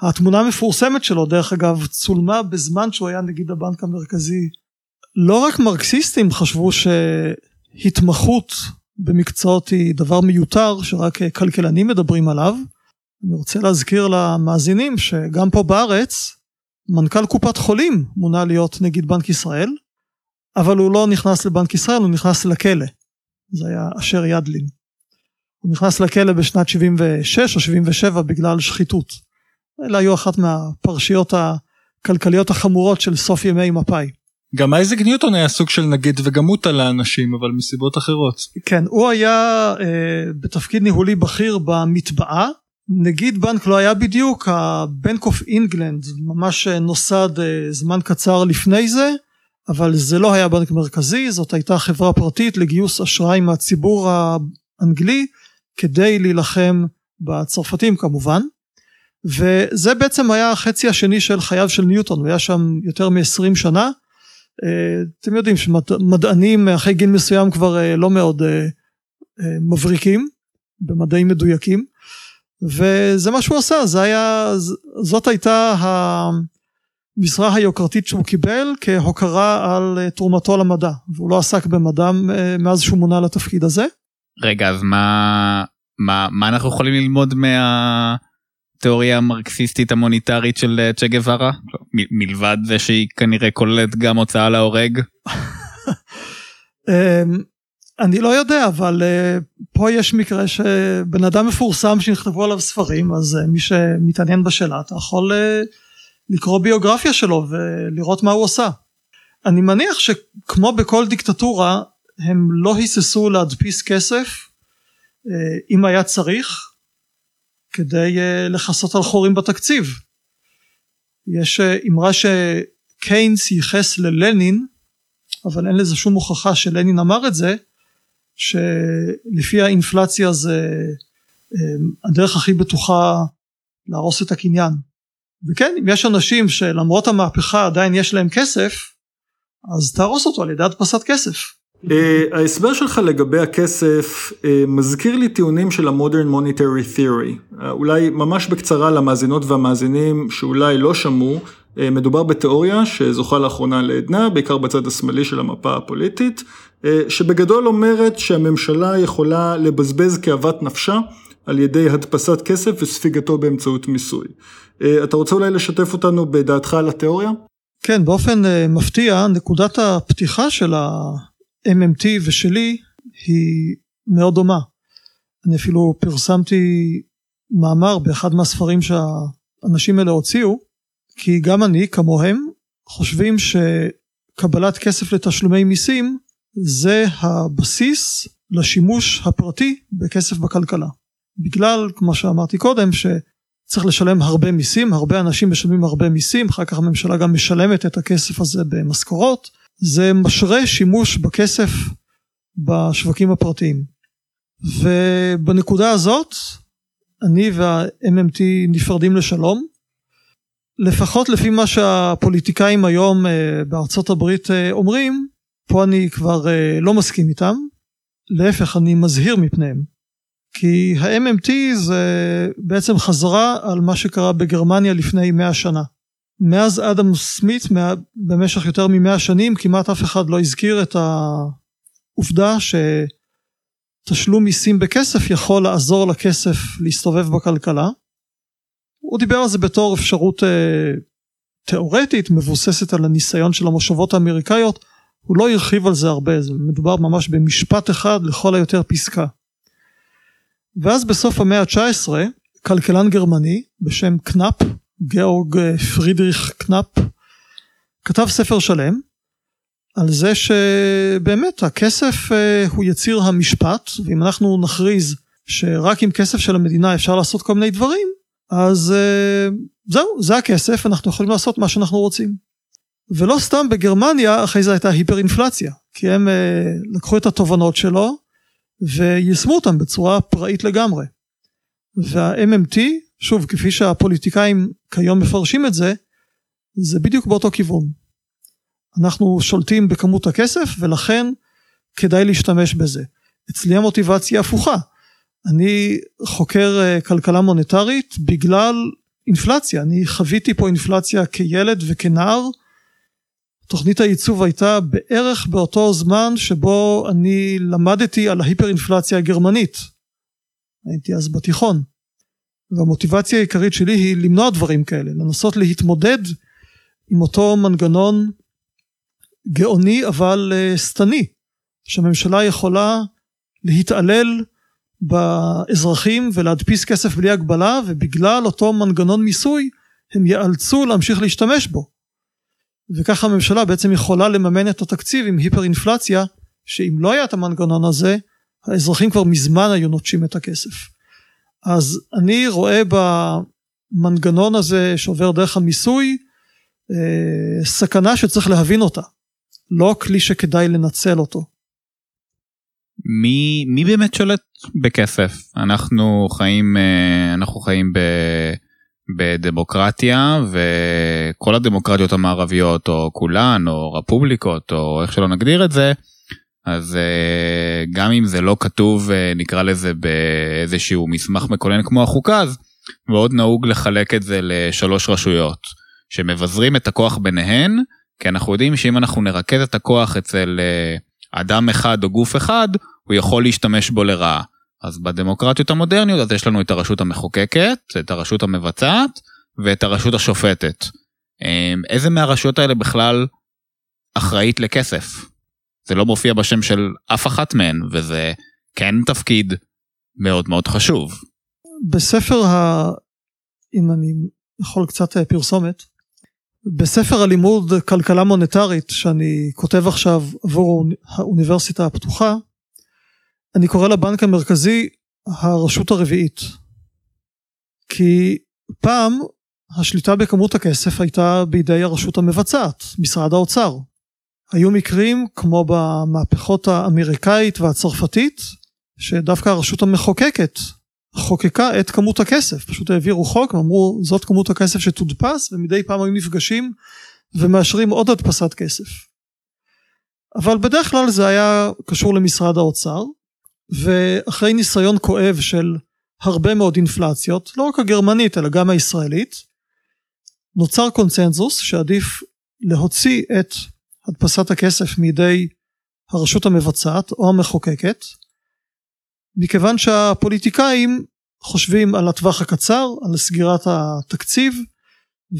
התמונה המפורסמת שלו דרך אגב צולמה בזמן שהוא היה נגיד הבנק המרכזי. לא רק מרקסיסטים חשבו שהתמחות במקצועות היא דבר מיותר שרק כלכלנים מדברים עליו. אני רוצה להזכיר למאזינים שגם פה בארץ מנכ"ל קופת חולים מונה להיות נגיד בנק ישראל אבל הוא לא נכנס לבנק ישראל הוא נכנס לכלא. זה היה אשר ידלין. הוא נכנס לכלא בשנת 76 או 77 בגלל שחיתות. אלה היו אחת מהפרשיות הכלכליות החמורות של סוף ימי מפא"י. גם אייזק ניוטון היה סוג של נגיד וגם הוא תלה אנשים אבל מסיבות אחרות. כן הוא היה אה, בתפקיד ניהולי בכיר במטבעה נגיד בנק לא היה בדיוק ה Bank of England ממש נוסד אה, זמן קצר לפני זה אבל זה לא היה בנק מרכזי זאת הייתה חברה פרטית לגיוס אשראי מהציבור האנגלי כדי להילחם בצרפתים כמובן. וזה בעצם היה החצי השני של חייו של ניוטון הוא היה שם יותר מ-20 שנה. אה, אתם יודעים שמדענים אחרי גיל מסוים כבר אה, לא מאוד מבריקים במדעים מדויקים וזה מה שהוא עשה זה היה זאת הייתה המשרה היוקרתית שהוא קיבל כהוקרה על תרומתו למדע והוא לא עסק במדע מאז שהוא מונה לתפקיד הזה. רגע אז מה מה מה אנחנו יכולים ללמוד מה... התיאוריה המרקסיסטית המוניטרית של אה, צ'ה גווארה? מלבד זה שהיא כנראה כוללת גם הוצאה להורג? אני לא יודע אבל אה, פה יש מקרה שבן אדם מפורסם שנכתבו עליו ספרים אז אה, מי שמתעניין בשאלה אתה יכול לקרוא ביוגרפיה שלו ולראות מה הוא עושה. אני מניח שכמו בכל דיקטטורה הם לא היססו להדפיס כסף אם היה צריך כדי אה, לכסות על חורים בתקציב. יש אה, אמרה שקיינס ייחס ללנין אבל אין לזה שום הוכחה שלנין אמר את זה שלפי האינפלציה זה אה, הדרך הכי בטוחה להרוס את הקניין. וכן אם יש אנשים שלמרות המהפכה עדיין יש להם כסף אז תהרוס אותו על ידי הדפסת כסף. אה, ההסבר שלך לגבי הכסף אה, מזכיר לי טיעונים של ה-Modern Monetary Theory. אה, אולי ממש בקצרה למאזינות והמאזינים שאולי לא שמעו, מדובר בתיאוריה שזוכה לאחרונה לעדנה, בעיקר בצד השמאלי של המפה הפוליטית, שבגדול אומרת שהממשלה יכולה לבזבז כאוות נפשה על ידי הדפסת כסף וספיגתו באמצעות מיסוי. אתה רוצה אולי לשתף אותנו בדעתך על התיאוריה? כן, באופן מפתיע, נקודת הפתיחה של ה... MMT ושלי היא מאוד דומה. אני אפילו פרסמתי מאמר באחד מהספרים שהאנשים האלה הוציאו, כי גם אני כמוהם חושבים שקבלת כסף לתשלומי מיסים זה הבסיס לשימוש הפרטי בכסף בכלכלה. בגלל, כמו שאמרתי קודם, שצריך לשלם הרבה מיסים, הרבה אנשים משלמים הרבה מיסים, אחר כך הממשלה גם משלמת את הכסף הזה במשכורות, זה משרה שימוש בכסף בשווקים הפרטיים. ובנקודה הזאת אני וה-MMT נפרדים לשלום. לפחות לפי מה שהפוליטיקאים היום אה, בארצות הברית אה, אומרים, פה אני כבר אה, לא מסכים איתם, להפך אני מזהיר מפניהם. כי ה-MMT זה בעצם חזרה על מה שקרה בגרמניה לפני מאה שנה. מאז אדם סמית במשך יותר ממאה שנים כמעט אף אחד לא הזכיר את העובדה שתשלום מיסים בכסף יכול לעזור לכסף להסתובב בכלכלה. הוא דיבר על זה בתור אפשרות אה, תיאורטית מבוססת על הניסיון של המושבות האמריקאיות הוא לא הרחיב על זה הרבה זה מדובר ממש במשפט אחד לכל היותר פסקה. ואז בסוף המאה ה-19 כלכלן גרמני בשם קנאפ גאורג אה, פרידריך קנאפ כתב ספר שלם על זה שבאמת הכסף אה, הוא יציר המשפט ואם אנחנו נכריז שרק עם כסף של המדינה אפשר לעשות כל מיני דברים אז אה, זהו זה הכסף אנחנו יכולים לעשות מה שאנחנו רוצים. ולא סתם בגרמניה אחרי זה הייתה היפר אינפלציה כי הם לקחו את התובנות שלו ויישמו אותם בצורה פראית לגמרי. וה-MMT שוב כפי שהפוליטיקאים כיום מפרשים את זה זה בדיוק באותו כיוון. אנחנו שולטים בכמות הכסף ולכן כדאי להשתמש בזה. אצלי המוטיבציה הפוכה. אני חוקר אה, כלכלה מוניטרית בגלל אינפלציה. אני חוויתי פה אינפלציה כילד וכנער. תוכנית הייצוב הייתה בערך באותו זמן שבו אני למדתי על ההיפר אינפלציה הגרמנית. הייתי אז בתיכון. והמוטיבציה העיקרית שלי היא למנוע דברים כאלה, לנסות להתמודד עם אותו מנגנון גאוני אבל אה, שטני, שהממשלה יכולה להתעלל באזרחים ולהדפיס כסף בלי הגבלה ובגלל אותו מנגנון מיסוי הם ייאלצו להמשיך להשתמש בו. וככה הממשלה בעצם יכולה לממן את התקציב עם היפר אינפלציה, שאם לא היה את המנגנון הזה, האזרחים כבר מזמן היו נוטשים את הכסף. אז אני רואה במנגנון הזה שעובר דרך המיסוי, אה, סכנה שצריך להבין אותה, לא כלי שכדאי לנצל אותו. מי, מי באמת שולט בכסף? אנחנו חיים, אה, אנחנו חיים ב, בדמוקרטיה וכל הדמוקרטיות המערביות או כולן או רפובליקות או איך שלא נגדיר את זה, אז אה, גם אם זה לא כתוב נקרא לזה באיזשהו מסמך מקונן כמו החוקה אז מאוד נהוג לחלק את זה לשלוש רשויות. שמבזרים את הכוח ביניהן, כי אנחנו יודעים שאם אנחנו נרכז את הכוח אצל אה, אדם אחד או גוף אחד, הוא יכול להשתמש בו לרעה. אז בדמוקרטיות המודרניות אז יש לנו את הרשות המחוקקת, את הרשות המבצעת ואת הרשות השופטת. אמ, איזה מהרשויות האלה בכלל אחראית לכסף? זה לא מופיע בשם של אף אחת מהן, וזה כן תפקיד מאוד מאוד חשוב. בספר ה... אם אני יכול קצת אה, פרסומת, בספר הלימוד כלכלה מוניטרית שאני כותב עכשיו עבור האוניברסיטה הפתוחה, אני קורא לבנק המרכזי הרשות הרביעית. כי פעם השליטה בכמות הכסף הייתה בידי הרשות המבצעת, משרד האוצר. היו מקרים כמו במהפכות האמריקאית והצרפתית, שדווקא הרשות המחוקקת חוקקה את כמות הכסף, פשוט העבירו חוק ואמרו זאת כמות הכסף שתודפס ומדי פעם היו נפגשים ומאשרים עוד הדפסת כסף. אבל בדרך כלל זה היה קשור למשרד האוצר ואחרי ניסיון כואב של הרבה מאוד אינפלציות, לא רק הגרמנית אלא גם הישראלית, נוצר קונצנזוס שעדיף להוציא את הדפסת הכסף מידי הרשות המבצעת או המחוקקת מכיוון שהפוליטיקאים חושבים על הטווח הקצר, על סגירת התקציב,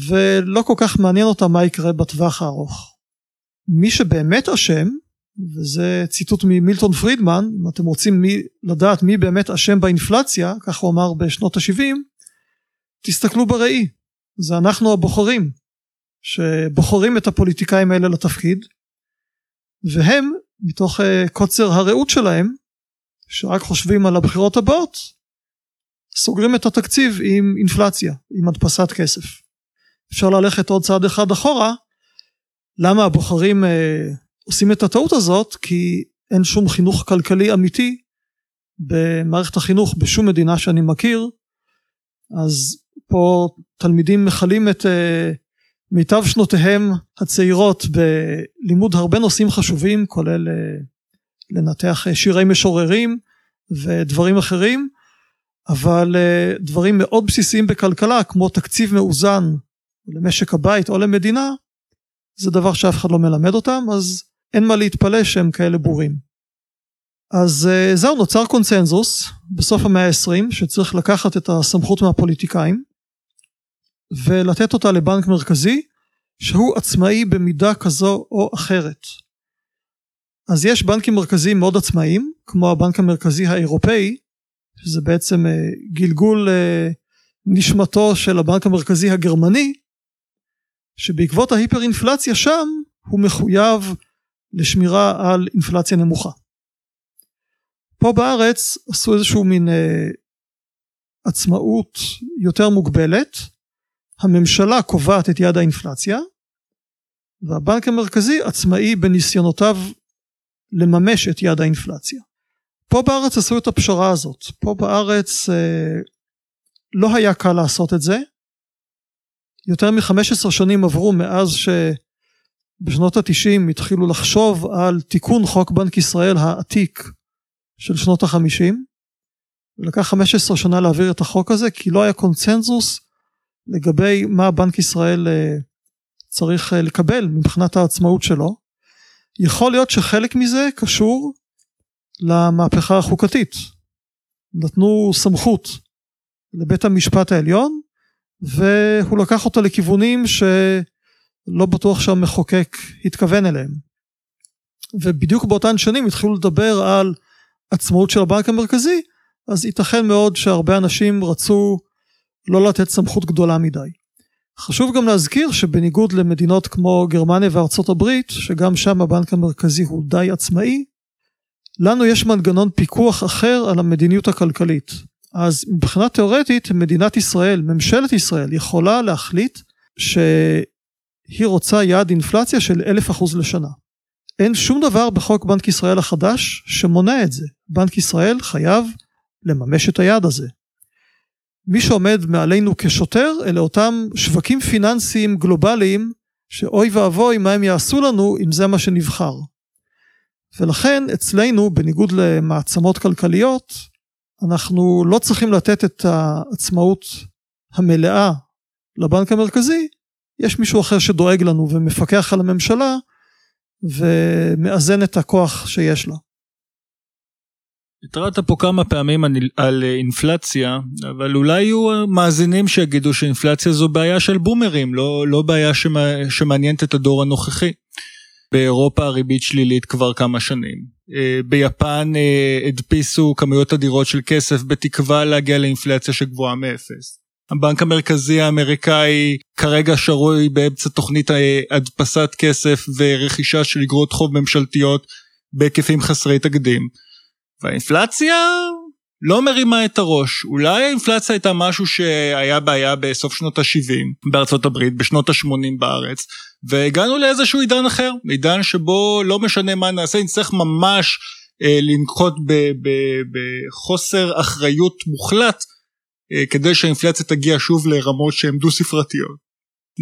ולא כל כך מעניין אותם מה יקרה בטווח הארוך. מי שבאמת אשם, וזה ציטוט ממילטון פרידמן, אם אתם רוצים מי, לדעת מי באמת אשם באינפלציה, כך הוא אמר בשנות ה-70, תסתכלו בראי, זה אנחנו הבוחרים, שבוחרים את הפוליטיקאים האלה לתפקיד, והם, מתוך אה, קוצר הראות שלהם, שרק חושבים על הבחירות הבאות, סוגרים את התקציב עם אינפלציה, עם הדפסת כסף. אפשר ללכת עוד צעד אחד אחורה, למה הבוחרים אה, עושים את הטעות הזאת? כי אין שום חינוך כלכלי אמיתי במערכת החינוך בשום מדינה שאני מכיר, אז פה תלמידים מכלים את אה, מיטב שנותיהם הצעירות בלימוד הרבה נושאים חשובים, כולל אה, לנתח אה, שירי משוררים ודברים אחרים, אבל אה, דברים מאוד בסיסיים בכלכלה כמו תקציב מאוזן למשק הבית או למדינה, זה דבר שאף אחד לא מלמד אותם, אז אין מה להתפלא שהם כאלה בורים. אז אה, זהו, נוצר קונצנזוס בסוף המאה ה-20 שצריך לקחת את הסמכות מהפוליטיקאים ולתת אותה לבנק מרכזי שהוא עצמאי במידה כזו או אחרת. אז יש בנקים מרכזיים מאוד עצמאיים, כמו הבנק המרכזי האירופאי, שזה בעצם אה, גלגול אה, נשמתו של הבנק המרכזי הגרמני, שבעקבות ההיפר אינפלציה שם הוא מחויב לשמירה על אינפלציה נמוכה. פה בארץ עשו איזשהו מין אה, עצמאות יותר מוגבלת, הממשלה קובעת את יעד האינפלציה, והבנק המרכזי עצמאי בניסיונותיו לממש את יעד האינפלציה. פה בארץ עשו את הפשרה הזאת, פה בארץ אה, לא היה קל לעשות את זה, יותר מ-15 שנים עברו מאז שבשנות ה-90 התחילו לחשוב על תיקון חוק בנק ישראל העתיק של שנות ה-50, ולקח 15 שנה להעביר את החוק הזה כי לא היה קונצנזוס לגבי מה בנק ישראל אה, צריך אה, לקבל מבחינת העצמאות שלו. יכול להיות שחלק מזה קשור למהפכה החוקתית. נתנו סמכות לבית המשפט העליון והוא לקח אותה לכיוונים שלא בטוח שהמחוקק התכוון אליהם. ובדיוק באותן שנים התחילו לדבר על עצמאות של הבנק המרכזי אז ייתכן מאוד שהרבה אנשים רצו לא לתת סמכות גדולה מדי. חשוב גם להזכיר שבניגוד למדינות כמו גרמניה וארצות הברית, שגם שם הבנק המרכזי הוא די עצמאי, לנו יש מנגנון פיקוח אחר על המדיניות הכלכלית. אז מבחינה תאורטית מדינת ישראל, ממשלת ישראל, יכולה להחליט שהיא רוצה יעד אינפלציה של אלף אחוז לשנה. אין שום דבר בחוק בנק ישראל החדש שמונע את זה. בנק ישראל חייב לממש את היעד הזה. מי שעומד מעלינו כשוטר אלה אותם שווקים פיננסיים גלובליים שאוי ואבוי מה הם יעשו לנו אם זה מה שנבחר. ולכן אצלנו בניגוד למעצמות כלכליות אנחנו לא צריכים לתת את העצמאות המלאה לבנק המרכזי יש מישהו אחר שדואג לנו ומפקח על הממשלה ומאזן את הכוח שיש לה. התרעת פה כמה פעמים על אינפלציה, אבל אולי יהיו מאזינים שיגידו שאינפלציה זו בעיה של בומרים, לא, לא בעיה שמעניינת את הדור הנוכחי. באירופה הריבית שלילית כבר כמה שנים. אה, ביפן אה, הדפיסו כמויות אדירות של כסף בתקווה להגיע לאינפלציה שגבוהה מאפס. הבנק המרכזי האמריקאי כרגע שרוי באמצע תוכנית הדפסת כסף ורכישה של אגרות חוב ממשלתיות בהיקפים חסרי תקדים. והאינפלציה לא מרימה את הראש. אולי האינפלציה הייתה משהו שהיה בעיה בסוף שנות ה-70 בארצות הברית, בשנות ה-80 בארץ, והגענו לאיזשהו עידן אחר, עידן שבו לא משנה מה נעשה, נצטרך ממש אה, לנקוט בחוסר אחריות מוחלט כדי שהאינפלציה תגיע שוב לרמות שהן דו ספרתיות.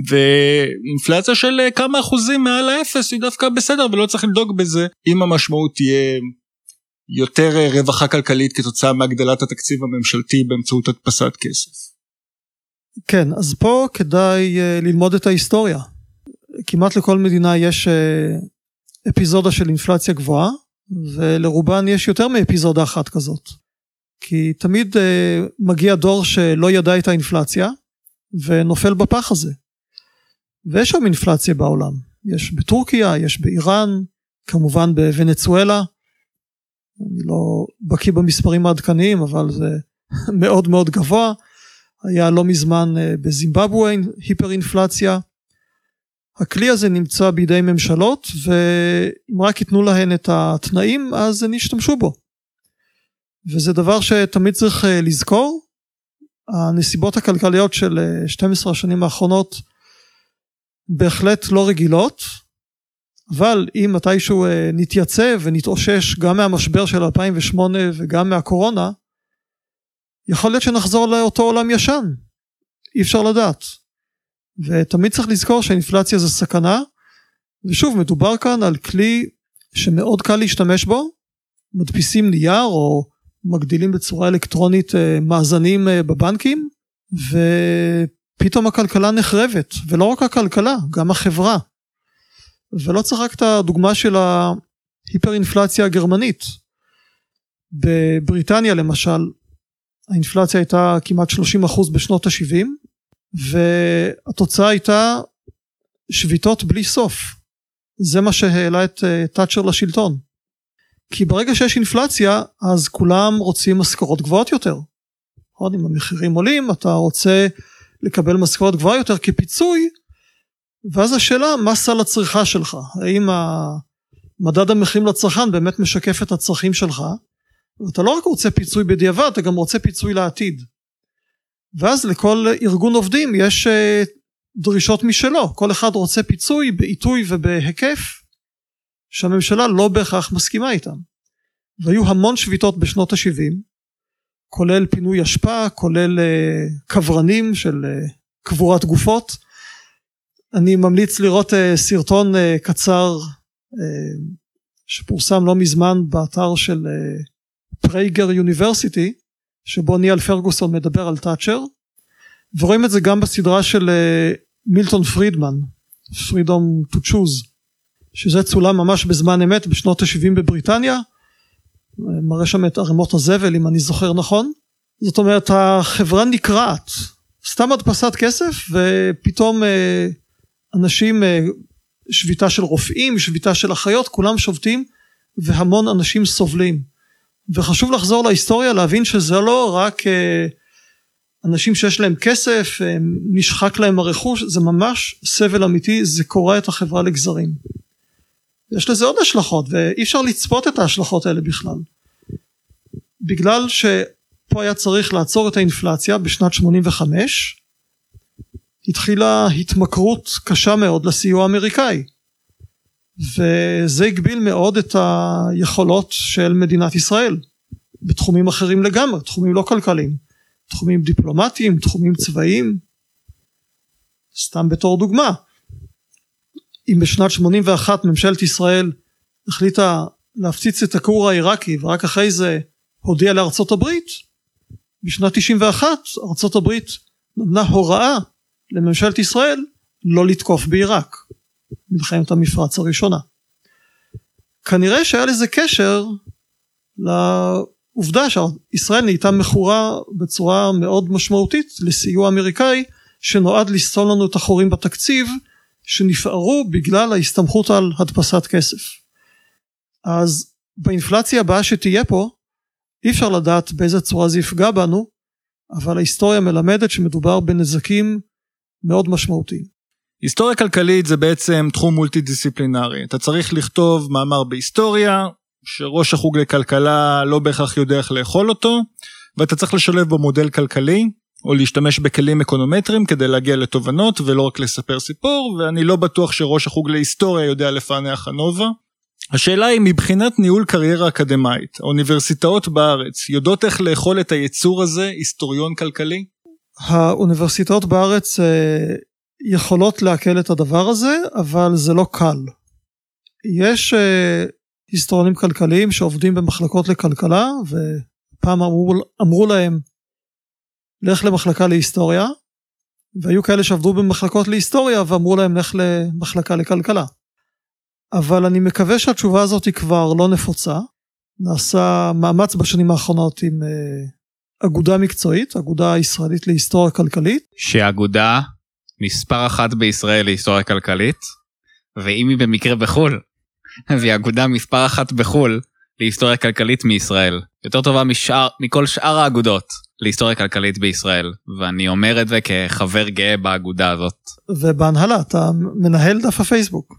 ואינפלציה של אה, כמה אחוזים מעל האפס היא דווקא בסדר ולא צריך לדאוג בזה אם המשמעות תהיה יותר אה, רווחה כלכלית כתוצאה מהגדלת התקציב הממשלתי באמצעות הדפסת כסף. כן, אז פה כדאי ללמוד את ההיסטוריה. כמעט לכל מדינה יש אפיזודה של אינפלציה גבוהה, ולרובן יש יותר מאפיזודה אחת כזאת. כי תמיד uh, מגיע דור שלא ידע את האינפלציה, ונופל בפח הזה. ויש שם אינפלציה בעולם. יש בטורקיה, יש באיראן, כמובן בוונצואלה. אני לא בקיא במספרים העדכניים אבל זה מאוד מאוד גבוה היה לא מזמן אה, בזימבבואה היפר אינפלציה הכלי הזה נמצא בידי ממשלות ואם רק ייתנו להן את התנאים אז הן ישתמשו בו וזה דבר שתמיד צריך אה, לזכור הנסיבות הכלכליות של 12 אה, השנים האחרונות בהחלט לא רגילות אבל אם מתישהו אה, נתייצב ונתאושש גם מהמשבר של 2008 וגם מהקורונה, יכול להיות שנחזור לאותו עולם ישן. אי אפשר לדעת. ותמיד צריך לזכור שאינפלציה זה סכנה, ושוב מדובר כאן על כלי שמאוד קל להשתמש בו, מדפיסים נייר או מגדילים בצורה אלקטרונית אה, מאזנים אה, בבנקים, ופתאום הכלכלה נחרבת, ולא רק הכלכלה, גם החברה. ולא צריך רק את הדוגמה של ההיפר-אינפלציה הגרמנית. בבריטניה למשל, האינפלציה הייתה כמעט 30% בשנות ה-70, והתוצאה הייתה שביתות בלי סוף. זה מה שהעלה את תאצ'ר לשלטון. כי ברגע שיש אינפלציה, אז כולם רוצים משכורות גבוהות יותר. נכון? אם המחירים עולים, אתה רוצה לקבל משכורת גבוהה יותר כפיצוי ואז השאלה מה סל הצריכה שלך? האם מדד המחירים לצרכן באמת משקף את הצרכים שלך? ואתה לא רק רוצה פיצוי בדיעבד אתה גם רוצה פיצוי לעתיד. ואז לכל ארגון עובדים יש אה, דרישות משלו. כל אחד רוצה פיצוי בעיתוי ובהיקף שהממשלה לא בהכרח מסכימה איתם. והיו המון שביתות בשנות ה-70 כולל פינוי אשפה כולל אה, קברנים של אה, קבורת גופות. אני ממליץ לראות אה, סרטון אה, קצר אה, שפורסם לא מזמן באתר של Prager University שבו ניאל פרגוסון מדבר על תאצ'ר. ורואים את זה גם בסדרה של מילטון פרידמן Freedom to Choose שזה צולם ממש בזמן אמת בשנות ה-70 בבריטניה מראה שם את ערימות הזבל אם אני זוכר נכון זאת אומרת החברה נקרעת סתם הדפסת כסף ופתאום אנשים, אה, שביתה של רופאים, שביתה של אחיות, כולם שובתים והמון אנשים סובלים. וחשוב לחזור להיסטוריה להבין שזה לא רק אה, אנשים שיש להם כסף, נשחק להם הרכוש, זה ממש סבל אמיתי, זה קורע את החברה לגזרים. יש לזה עוד השלכות ואי אפשר לצפות את ההשלכות האלה בכלל. בגלל שפה היה צריך לעצור את האינפלציה בשנת 85 התחילה התמכרות קשה מאוד לסיוע האמריקאי. וזה הגביל מאוד את היכולות של מדינת ישראל בתחומים אחרים לגמרי, תחומים לא כלכליים, תחומים דיפלומטיים, תחומים צבאיים, סתם בתור דוגמה אם בשנת 81 ממשלת ישראל החליטה להפציץ את הכור העיראקי ורק אחרי זה הודיעה לארצות הברית בשנת 91 ארצות הברית נתנה הוראה לממשלת ישראל לא לתקוף בעיראק מלחמת המפרץ הראשונה. כנראה שהיה לזה קשר לעובדה שישראל נהייתה מכורה בצורה מאוד משמעותית לסיוע אמריקאי שנועד לסתום לנו את החורים בתקציב שנפערו בגלל ההסתמכות על הדפסת כסף. אז באינפלציה הבאה שתהיה פה אי אפשר לדעת באיזה צורה זה יפגע בנו אבל ההיסטוריה מלמדת שמדובר בנזקים מאוד משמעותיים. היסטוריה כלכלית זה בעצם תחום מולטי דיסציפלינרי אתה צריך לכתוב מאמר בהיסטוריה שראש החוג לכלכלה לא בהכרח יודע איך לאכול אותו ואתה צריך לשלב בו מודל כלכלי או להשתמש בכלים אקונומטריים כדי להגיע לתובנות ולא רק לספר סיפור ואני לא בטוח שראש החוג להיסטוריה יודע לפענח אנובה. השאלה היא מבחינת ניהול קריירה אקדמאית האוניברסיטאות בארץ יודעות איך לאכול את היצור הזה היסטוריון כלכלי? האוניברסיטאות בארץ אה, יכולות לעכל את הדבר הזה אבל זה לא קל. יש אה, היסטוריונים כלכליים שעובדים במחלקות לכלכלה ופעם אמרו, אמרו להם לך למחלקה להיסטוריה והיו כאלה שעבדו במחלקות להיסטוריה ואמרו להם לך למחלקה לכלכלה. אבל אני מקווה שהתשובה הזאת היא כבר לא נפוצה. נעשה מאמץ בשנים האחרונות עם uh, אגודה מקצועית, אגודה ישראלית להיסטוריה כלכלית. שאגודה מספר אחת בישראל להיסטוריה כלכלית, ואם היא במקרה בחו"ל, אז היא אגודה מספר אחת בחו"ל להיסטוריה כלכלית מישראל. יותר טובה משאר, מכל שאר האגודות. להיסטוריה כלכלית בישראל, ואני אומר את זה כחבר גאה באגודה הזאת. ובהנהלה, אתה מנהל דף הפייסבוק.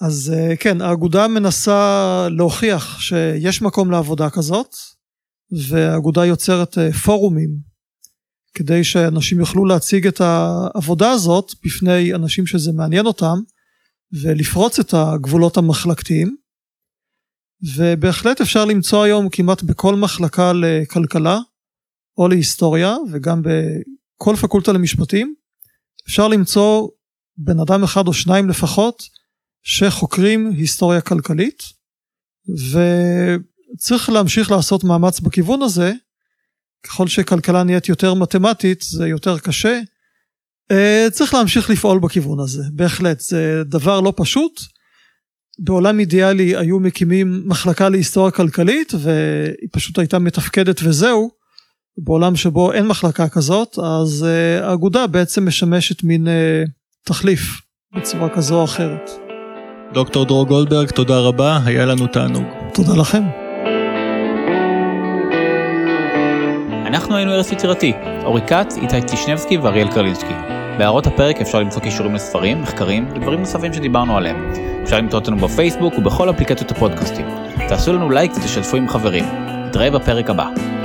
אז אה, כן, האגודה מנסה להוכיח שיש מקום לעבודה כזאת, והאגודה יוצרת אה, פורומים כדי שאנשים יוכלו להציג את העבודה הזאת בפני אנשים שזה מעניין אותם, ולפרוץ את הגבולות המחלקתיים. ובהחלט אפשר למצוא היום כמעט בכל מחלקה לכלכלה או להיסטוריה וגם בכל פקולטה למשפטים אפשר למצוא בן אדם אחד או שניים לפחות שחוקרים היסטוריה כלכלית וצריך להמשיך לעשות מאמץ בכיוון הזה. ככל שכלכלה נהיית יותר מתמטית זה יותר קשה. אה, צריך להמשיך לפעול בכיוון הזה בהחלט. זה דבר לא פשוט. בעולם אידיאלי היו מקימים מחלקה להיסטוריה כלכלית והיא פשוט הייתה מתפקדת וזהו בעולם שבו אין מחלקה כזאת אז uh, האגודה בעצם משמשת מין uh, תחליף בצורה כזו או אחרת. דוקטור דרור גולדברג תודה רבה היה לנו תענוג. תודה לכם. אנחנו היינו ארץ יצירתי, אורי כץ, איתי טישנבסקי ואריאל קרלינסקי. בהערות הפרק אפשר למצוא קישורים לספרים, מחקרים ודברים נוספים שדיברנו עליהם. אפשר למצוא אותנו בפייסבוק ובכל אפליקציות הפודקאסטים. תעשו לנו לייק ותשתפו עם חברים. נתראה בפרק הבא.